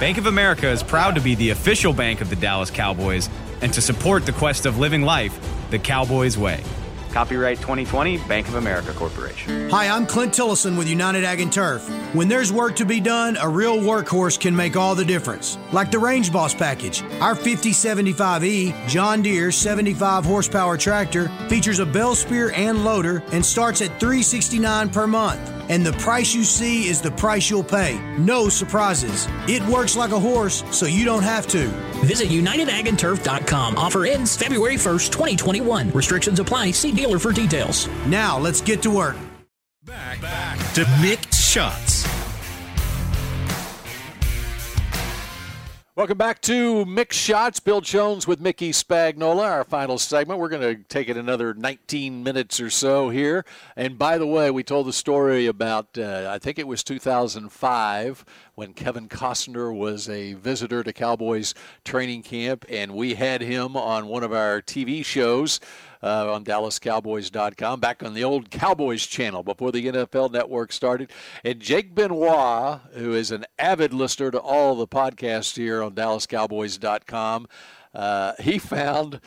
Bank of America is proud to be the official bank of the Dallas Cowboys and to support the quest of living life the Cowboys way. Copyright 2020 Bank of America Corporation. Hi, I'm Clint Tillison with United Ag and Turf. When there's work to be done, a real workhorse can make all the difference. Like the Range Boss package. Our 5075E John Deere 75 horsepower tractor features a bell spear and loader and starts at 369 per month. and the price you see is the price you'll pay. No surprises. It works like a horse, so you don't have to. Visit UnitedAgAndTurf.com. Offer ends February 1st, 2021. Restrictions apply. See dealer for details. Now, let's get to work. Back, back to Mick shots. Welcome back to Mick Shots. Bill Jones with Mickey Spagnola. Our final segment. We're going to take it another 19 minutes or so here. And by the way, we told the story about, uh, I think it was 2005 when Kevin Costner was a visitor to Cowboys training camp, and we had him on one of our TV shows uh, on DallasCowboys.com, back on the old Cowboys channel before the NFL Network started. And Jake Benoit, who is an avid listener to all the podcasts here on DallasCowboys.com, uh, he found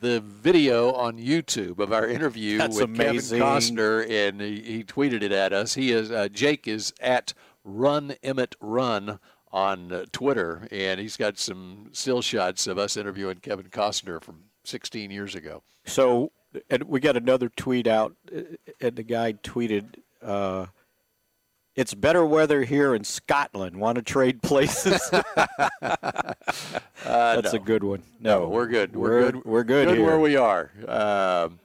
the video on YouTube of our interview That's with amazing. Kevin Costner, and he, he tweeted it at us. He is uh, Jake is at Run Emmett Run on uh, Twitter, and he's got some still shots of us interviewing Kevin Costner from 16 years ago. So, and we got another tweet out, uh, and the guy tweeted, uh, "It's better weather here in Scotland. Want to trade places?" (laughs) (laughs) That's a good one. No, we're good. We're, We're- good. we're good Good here. where we are. Um,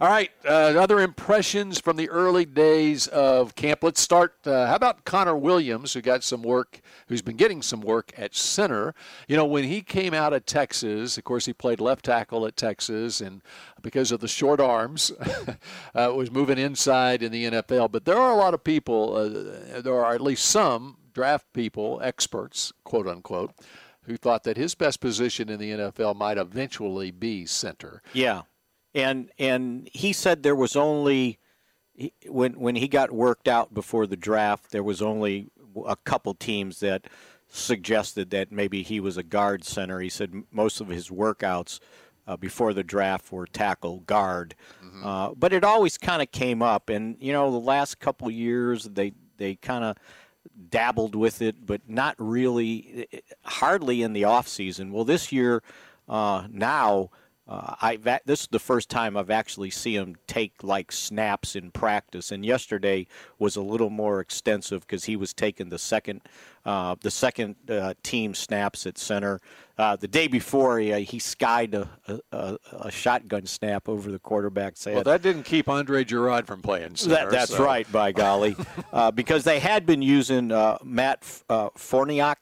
all right. Uh, other impressions from the early days of camp. Let's start. Uh, how about Connor Williams, who got some work, who's been getting some work at center? You know, when he came out of Texas, of course, he played left tackle at Texas, and because of the short arms, (laughs) uh, was moving inside in the NFL. But there are a lot of people. Uh, there are at least some draft people, experts, quote unquote, who thought that his best position in the NFL might eventually be center. Yeah, and and he said there was only when when he got worked out before the draft, there was only a couple teams that suggested that maybe he was a guard center. He said most of his workouts uh, before the draft were tackle guard, uh, but it always kind of came up. And you know, the last couple years they they kind of dabbled with it, but not really, hardly in the off season. Well, this year, uh, now, uh, I this is the first time I've actually seen him take like snaps in practice, and yesterday was a little more extensive because he was taking the second, uh, the second uh, team snaps at center. Uh, the day before, he, uh, he skied a, a, a, shotgun snap over the quarterback's head. Well, that didn't keep Andre Gurode from playing center. That, that's so- right, by golly, (laughs) uh, because they had been using uh, Matt uh, Farniok,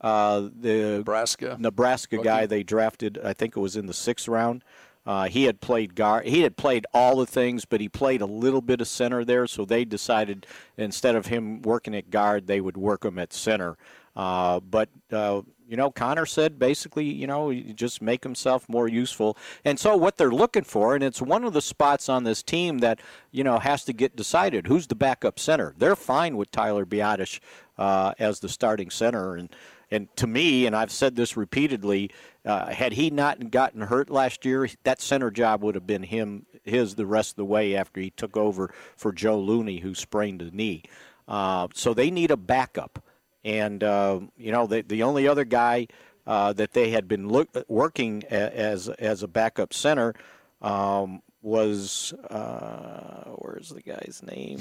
uh, the Nebraska Nebraska guy they drafted. I think it was in the sixth round. Uh, he had played guard. He had played all the things, but he played a little bit of center there. So they decided instead of him working at guard, they would work him at center. Uh, but uh, you know, Connor said basically, you know, you just make himself more useful. And so what they're looking for, and it's one of the spots on this team that you know has to get decided. Who's the backup center? They're fine with Tyler Biadasz uh, as the starting center, and and to me, and I've said this repeatedly, uh, had he not gotten hurt last year, that center job would have been him his the rest of the way after he took over for Joe Looney, who sprained a knee. Uh, so they need a backup, and uh, you know the the only other guy uh, that they had been look, working as as a backup center um, was uh, where's the guy's name?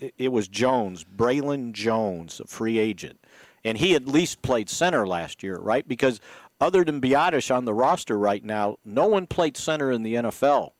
It, it was Jones, Braylon Jones, a free agent, and he at least played center last year, right? Because other than Biadasz on the roster right now, no one played center in the NFL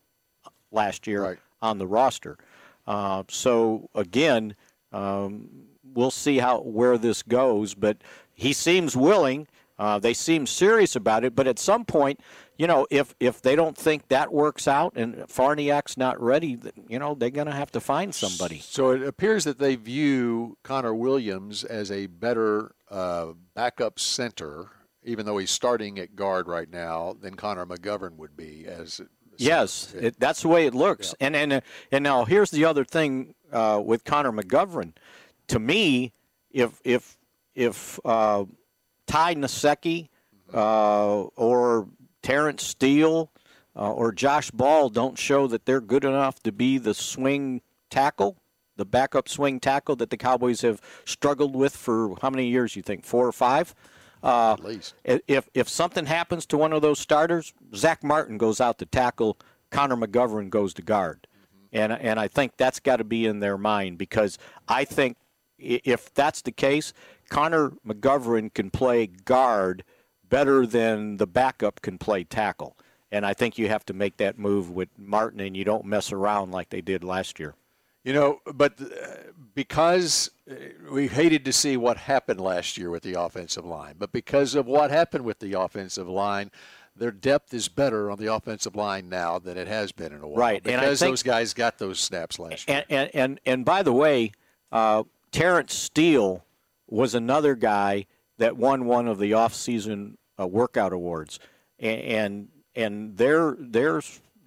last year on the roster. Uh, so again, um, we'll see how where this goes. But he seems willing. Uh, they seem serious about it. But at some point, you know, if if they don't think that works out and Farniok's not ready, you know, they're going to have to find somebody. So it appears that they view Connor Williams as a better uh, backup center, even though he's starting at guard right now, than Connor McGovern would be as. Yes, it, that's the way it looks. And and uh, and now here's the other thing uh, with Connor McGovern. To me, if if if uh, Ty Nsekhe uh, or Terence Steele uh, or Josh Ball don't show that they're good enough to be the swing tackle, the backup swing tackle that the Cowboys have struggled with for how many years? You think four or five? Uh, At least. If if something happens to one of those starters, Zack Martin goes out to tackle. Connor McGovern goes to guard, And, and I think that's got to be in their mind because I think if that's the case, Connor McGovern can play guard better than the backup can play tackle. And I think you have to make that move with Martin, and you don't mess around like they did last year. You know, but uh, because uh, we hated to see what happened last year with the offensive line, but because of what happened with the offensive line, their depth is better on the offensive line now than it has been in a while. Right, because think, those guys got those snaps last year. And and and, and by the way, uh, Terence Steele was another guy that won one of the off-season uh, workout awards, and, and they're they're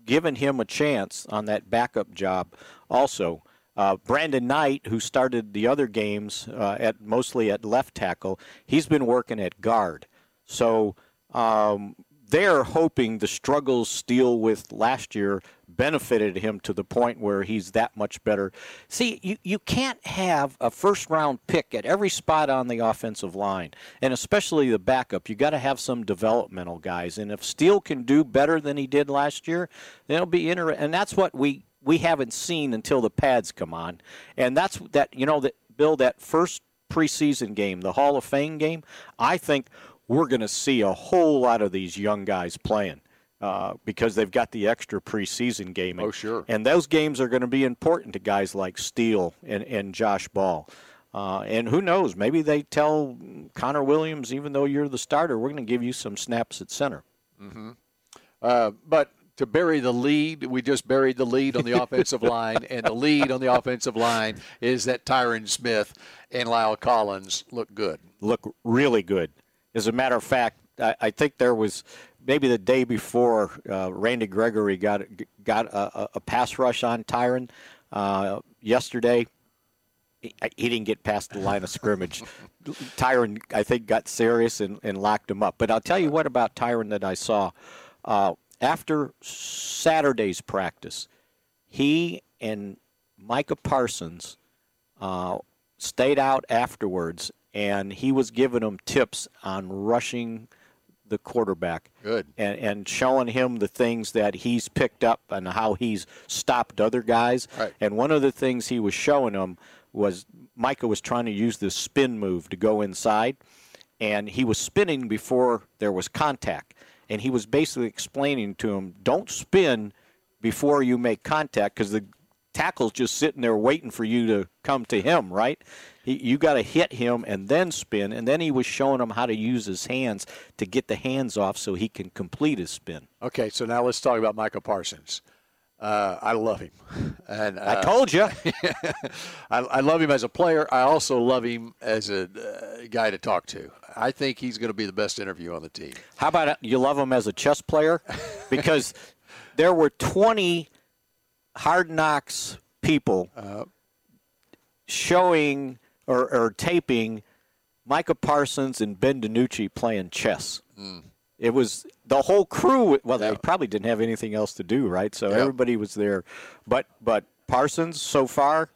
giving him a chance on that backup job also. Uh, Brandon Knight, who started the other games uh, at mostly at left tackle, he's been working at guard. So um, they're hoping the struggles Steele with last year benefited him to the point where he's that much better. See, you, you can't have a first round pick at every spot on the offensive line, and especially the backup. You got to have some developmental guys. And if Steele can do better than he did last year, it'll be interesting. And that's what we we haven't seen until the pads come on. And that's that you know that Bill that first preseason game, the Hall of Fame game, I think we're going to see a whole lot of these young guys playing. Uh, because they've got the extra preseason game. Oh, sure. And those games are going to be important to guys like Steele and, and Josh Ball. Uh, and who knows? Maybe they tell Connor Williams, even though you're the starter, we're going to give you some snaps at center. Mm-hmm. Uh, but to bury the lead, we just buried the lead on the (laughs) offensive line, and the lead on the offensive line is that Tyron Smith and La'el Collins look good. Look really good. As a matter of fact, I, I think there was maybe the day before uh, Randy Gregory got got a, a pass rush on Tyron uh, yesterday. He, he, didn't get past the line of scrimmage. (laughs) Tyron, I think, got serious and, and, locked him up. But I'll tell you what about Tyron that I saw uh, after Saturday's practice. He and Micah Parsons uh, stayed out afterwards and he was giving them tips on rushing the quarterback. Good. And, and showing him the things that he's picked up and how he's stopped other guys. Right. And one of the things he was showing them was Micah was trying to use this spin move to go inside, and he was spinning before there was contact. And he was basically explaining to him, don't spin before you make contact because the tackle's just sitting there waiting for you to come to him, right? He, you got to hit him and then spin, and then he was showing him how to use his hands to get the hands off so he can complete his spin. Okay, so now let's talk about Micah Parsons. Uh, I love him, (laughs) and uh, I told you, (laughs) I, I, love him as a player. I also love him as a uh, guy to talk to. I think he's going to be the best interview on the team. How about you love him as a chess player? Because there were twenty hard knocks people uh, showing or, or taping Micah Parsons and Ben DiNucci playing chess. Mm. It was the whole crew. Well, they probably didn't have anything else to do, right? So everybody was there. But but Parsons so far.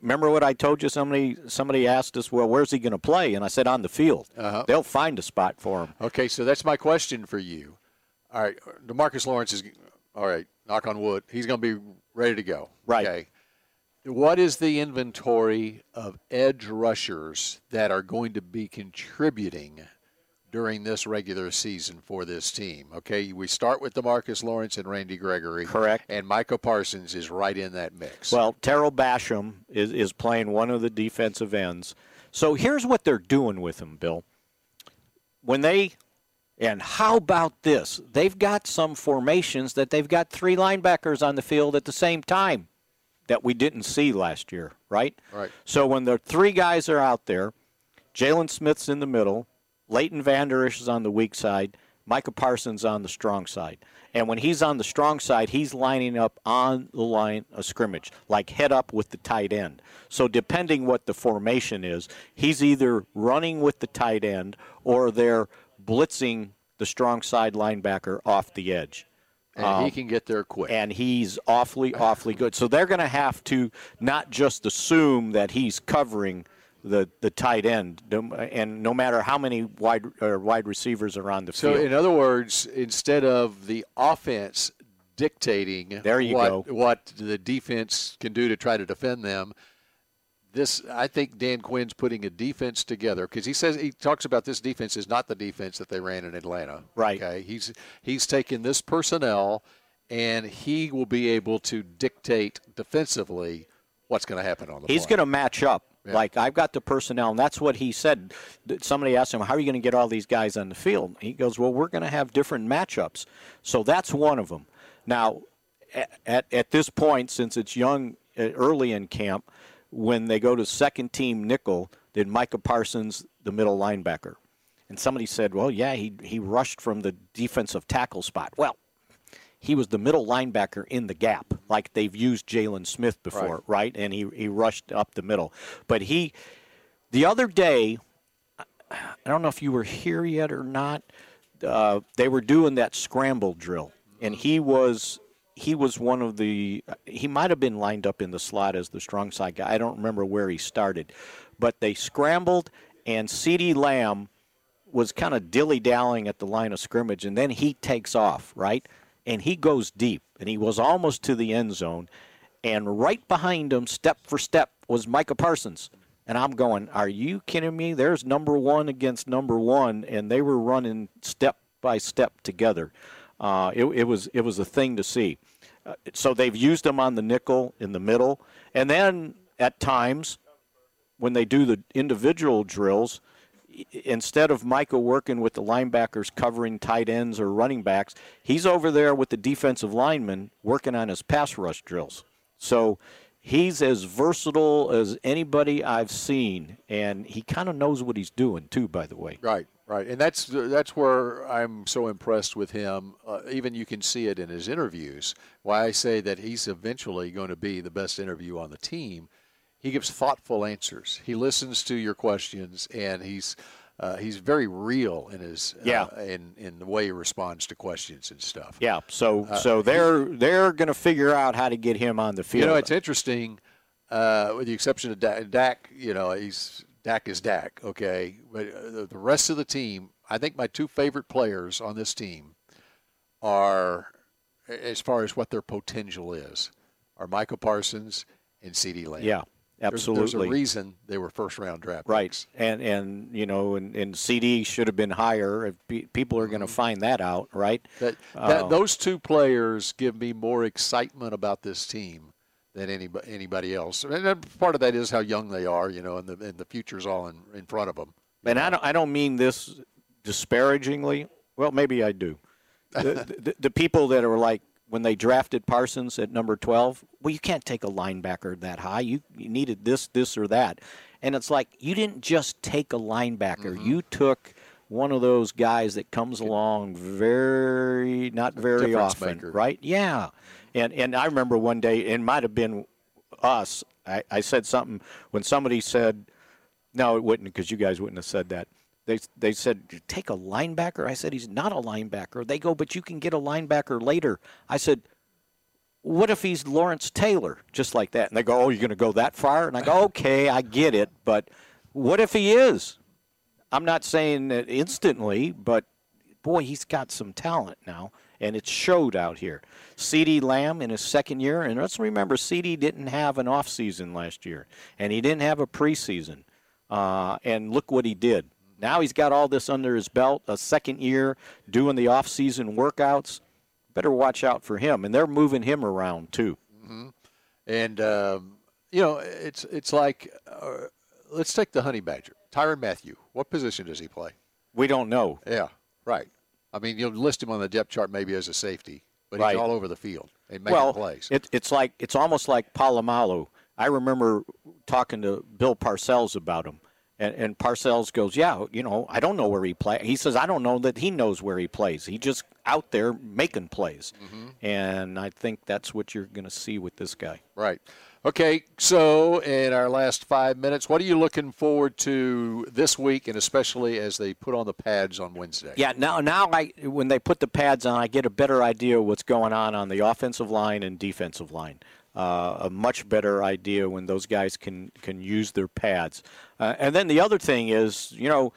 Remember what I told you? Somebody somebody asked us, "Well, where's he going to play?" And I said, "On the field. Uh-huh. They'll find a spot for him." Okay, so that's my question for you. All right, Demarcus Lawrence is all right. Knock on wood. He's going to be ready to go. Right. Okay. What is the inventory of edge rushers that are going to be contributing during this regular season for this team? Okay, we start with Demarcus Lawrence and Randy Gregory. Correct. And Micah Parsons is right in that mix. Well, Tarell Basham is, is playing one of the defensive ends. So here's what they're doing with him, Bill. When they and how about this? They've got some formations that they've got three linebackers on the field at the same time that we didn't see last year, right? Right. So when the three guys are out there, Jaylon Smith's in the middle, Leighton Vander Esch is on the weak side, Micah Parsons on the strong side. And when he's on the strong side, he's lining up on the line of scrimmage, like head up with the tight end. So depending what the formation is, he's either running with the tight end or they're blitzing the strong side linebacker off the edge. And um, he can get there quick. And he's awfully, awfully good. So they're going to have to not just assume that he's covering the, the tight end, and no matter how many wide or wide receivers are on the so field. So, in other words, instead of the offense dictating there you what, go. what the defense can do to try to defend them. This, I think, Dan Quinn's putting a defense together because he says he talks about this defense is not the defense that they ran in Atlanta. Right. Okay. He's he's taken this personnel, and he will be able to dictate defensively what's going to happen on the. He's going to match up. Yeah. Like I've got the personnel, and that's what he said. Somebody asked him, "How are you going to get all these guys on the field?" He goes, "Well, we're going to have different matchups." So that's one of them. Now, at at this point, since it's young, uh, early in camp, when they go to second team nickel, did Micah Parsons the middle linebacker? And somebody said, "Well, yeah, he he rushed from the defensive tackle spot." Well, he was the middle linebacker in the gap, like they've used Jaylon Smith before, right. right? And he he rushed up the middle. But he, the other day, I don't know if you were here yet or not. Uh, they were doing that scramble drill, and he was he was one of the he might have been lined up in the slot as the strong side guy. I don't remember where he started, but they scrambled and CeeDee Lamb was kind of dilly dallying at the line of scrimmage, and then he takes off right, and he goes deep, and he was almost to the end zone, and right behind him, step for step, was Micah Parsons. And I'm going, are you kidding me? There's number one against number one, and they were running step by step together. Uh, it, it, was it was a thing to see. Uh, so they've used him on the nickel in the middle, and then at times when they do the individual drills, instead of Micah working with the linebackers covering tight ends or running backs, he's over there with the defensive linemen working on his pass rush drills. So he's as versatile as anybody I've seen, and he kind of knows what he's doing too. By the way, right. Right, and that's that's where I'm so impressed with him. Uh, even you can see it in his interviews. Why I say that he's eventually going to be the best interview on the team. He gives thoughtful answers. He listens to your questions, and he's uh, he's very real in his uh, yeah in in the way he responds to questions and stuff. Yeah, so uh, so they're they're going to figure out how to get him on the field. You know, it's interesting. Uh, with the exception of Dak, you know, he's Dak is Dak, okay? But uh, the rest of the team, I think my two favorite players on this team are, as far as what their potential is, are Micah Parsons and CeeDee Lamb. Yeah. Absolutely. There's, there's, a reason they were first round draft right. picks. And and you know, and, and CeeDee should have been higher. If people are going to mm-hmm. find that out, right? That, that uh, those two players give me more excitement about this team than anybody anybody else. And part of that is how young they are, you know, and the and the future's all in, in front of them. And I don't I don't mean this disparagingly. Well, maybe I do. (laughs) the, the, the people that are like when they drafted Parsons at number 12, well, you can't take a linebacker that high. You, you needed this, this, or that. And it's like you didn't just take a linebacker. Mm-hmm. You took one of those guys that comes along very, not very often, maker. right? Yeah. And and I remember one day, it might have been us. I, I said something when somebody said, "No, it wouldn't," because you guys wouldn't have said that. They they said take a linebacker. I said he's not a linebacker. They go, but you can get a linebacker later. I said, what if he's Lawrence Taylor, just like that? And they go, oh, you're going to go that far? And I go, okay, I get it, but what if he is? I'm not saying that instantly, but boy, he's got some talent now and it showed out here. CeeDee Lamb in his second year, and let's remember, CeeDee didn't have an off season last year, and he didn't have a preseason. Uh, and look what he did. Now he's got all this under his belt, a second year doing the off season workouts. Better watch out for him, and they're moving him around too. Mm-hmm. And um, you know, it's it's like uh, let's take the honey badger, Tyrann Mathieu. What position does he play? We don't know. Yeah, right. I mean, you'll list him on the depth chart maybe as a safety, but right. he's all over the field and making well, plays. It, it's like it's almost like Polamalu. I remember talking to Bill Parcells about him, and, and Parcells goes, "Yeah, you know, I don't know where he plays." He says, "I don't know that he knows where he plays. He just out there making plays," mm-hmm. and I think that's what you're going to see with this guy. Right. Okay, so in our last five minutes, what are you looking forward to this week, and especially as they put on the pads on Wednesday? Yeah, now now I when they put the pads on, I get a better idea of what's going on on the offensive line and defensive line. Uh, a much better idea when those guys can can use their pads. Uh, and then the other thing is, you know,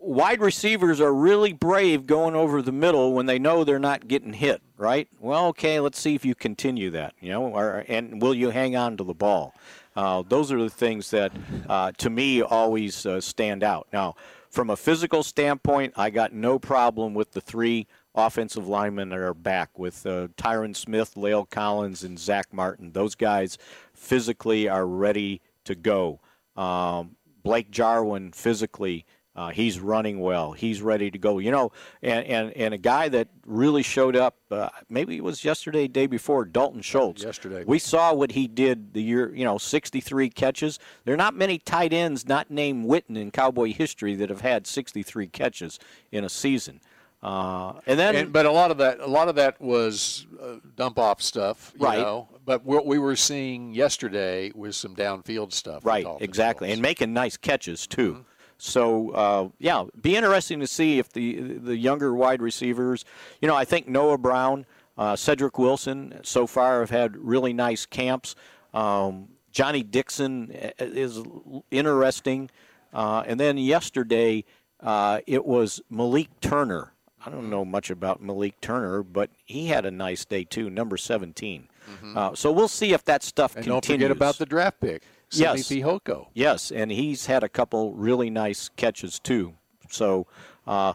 wide receivers are really brave going over the middle when they know they're not getting hit, right? Well, okay, let's see if you continue that, you know, or, and will you hang on to the ball? Uh, those are the things that, uh, to me, always uh, stand out. Now, from a physical standpoint, I got no problem with the three offensive linemen that are back with uh, Tyron Smith, La'el Collins, and Zack Martin. Those guys physically are ready to go. Um, Blake Jarwin physically uh, he's running well. He's ready to go. You know, and, and, and a guy that really showed up, uh, maybe it was yesterday, day before, Dalton Schultz. Yesterday. We saw what he did the year, you know, 63 catches. There are not many tight ends not named Witten in Cowboy history that have had 63 catches in a season. Uh, and then, and, but a lot of that, a lot of that was uh, dump off stuff, right? Know? But what we were seeing yesterday was some downfield stuff, right? Exactly, and making nice catches too. Mm-hmm. So uh, yeah, be interesting to see if the the younger wide receivers. You know, I think Noah Brown, uh, Cedric Wilson, so far have had really nice camps. Um, Johnny Dixon is interesting, uh, and then yesterday uh, it was Malik Turner. I don't know much about Malik Turner, but he had a nice day too, number 17. Mm-hmm. Uh, so we'll see if that stuff and continues. Don't forget about the draft pick yes. Fehoko. Yes, and he's had a couple really nice catches too. So uh,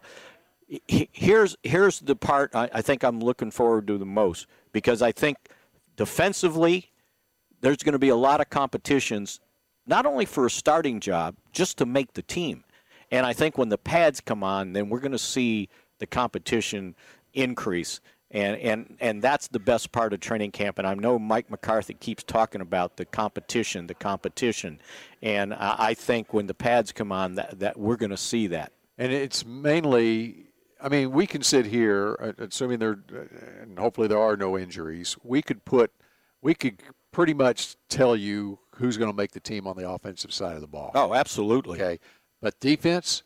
here's here's the part I, I think I'm looking forward to the most because I think defensively there's going to be a lot of competitions, not only for a starting job, just to make the team. And I think when the pads come on, then we're going to see the competition increase and and and that's the best part of training camp. And I know Mike McCarthy keeps talking about the competition, the competition, and I think when the pads come on, that, that we're going to see that. And it's mainly. I mean, we can sit here, uh, assuming there, uh, and hopefully there are no injuries. We could put, we could pretty much tell you who's going to make the team on the offensive side of the ball. Oh, absolutely. Okay, but defense,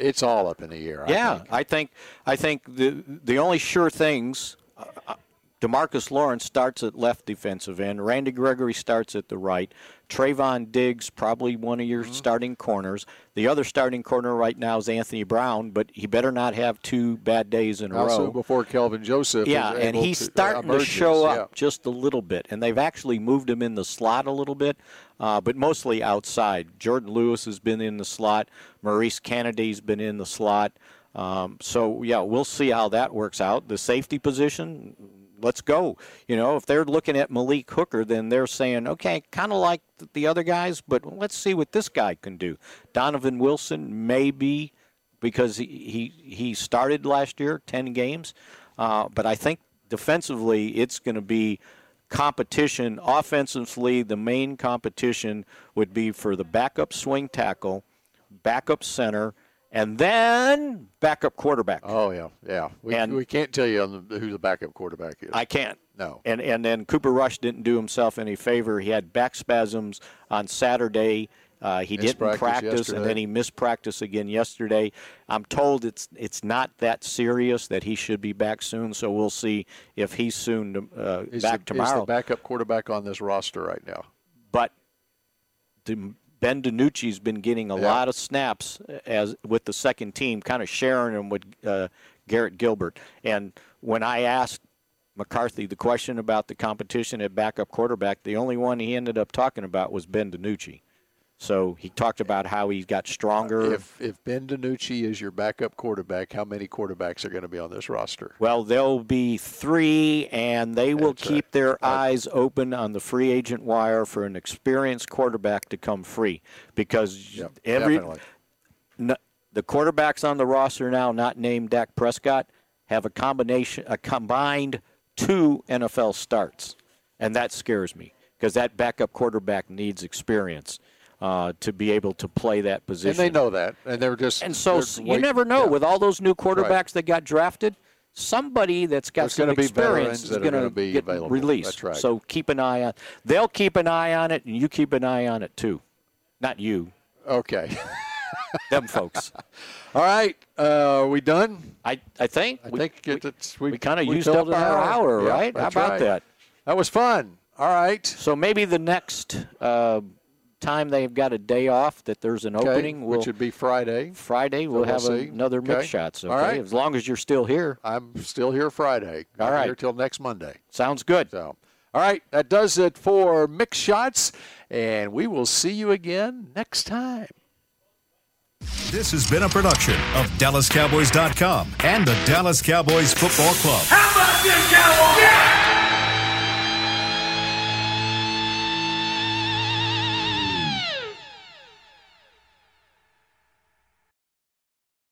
it's all up in the air. yeah, I think. I think I think the the only sure things. Uh, Demarcus Lawrence starts at left defensive end. Randy Gregory starts at the right. Trevon Diggs, probably one of your mm-hmm. starting corners. The other starting corner right now is Anthony Brown, but he better not have two bad days in a also row. before Kelvin Joseph. Yeah, and he's to, uh, starting uh, to show up yeah. just a little bit. And they've actually moved him in the slot a little bit, uh, but mostly outside. Jourdan Lewis has been in the slot. Maurice Canady's been in the slot. Um, so, yeah, we'll see how that works out. The safety position, let's go. You know, if they're looking at Malik Hooker, then they're saying, okay, kind of like the other guys, but let's see what this guy can do. Donovan Wilson, maybe because he he, he started last year, ten games, uh, but I think defensively it's going to be competition. Offensively, the main competition would be for the backup swing tackle, backup center and then backup quarterback. Oh yeah, yeah. We, and we can't tell you the, who the backup quarterback is. I can't. No. And and then Cooper Rush didn't do himself any favor. He had back spasms on Saturday. Uh, he missed didn't practice, practice and then he missed practice again yesterday. I'm told it's it's not that serious that he should be back soon. So we'll see if he's soon uh, is back the, tomorrow. Is the backup quarterback on this roster right now? But the Ben DiNucci's been getting a yeah. lot of snaps as with the second team, kind of sharing them with uh, Garrett Gilbert. And when I asked McCarthy the question about the competition at backup quarterback, the only one he ended up talking about was Ben DiNucci. So he talked about how he got stronger. If if Ben DiNucci is your backup quarterback, how many quarterbacks are going to be on this roster? Well, there'll be three, and they will That's keep right. their eyes open on the free agent wire for an experienced quarterback to come free because Yep, every the quarterbacks on the roster now, not named Dak Prescott, have a combination, a combined two NFL starts, and that scares me because that backup quarterback needs experience uh, to be able to play that position. And they know that, and they're just And so you waiting- never know yeah. with all those new quarterbacks Right. that got drafted. Somebody that's got There's some gonna be experience veterans is going gonna be get available. released. That's right. So keep an eye on. They'll keep an eye on it, and you keep an eye on it too. Not you, Okay. (laughs) them folks. (laughs) All right. Uh, are we done? I I think I we, think it, it's, we, we kind of used up our hour, Yeah, right? How about right. that? That was fun. All right. So maybe the next uh, time they've got a day off that there's an Okay, opening, we'll, which would be Friday. Friday we'll, we'll have see. another mix Okay. shots. Okay? All right. As long as you're still here. I'm still here Friday. All I'm right. Here till next Monday. Sounds good. So, all right, that does it for Mick Shots, and we will see you again next time. This has been a production of DallasCowboys.com and the Dallas Cowboys Football Club. How about this, Cowboys?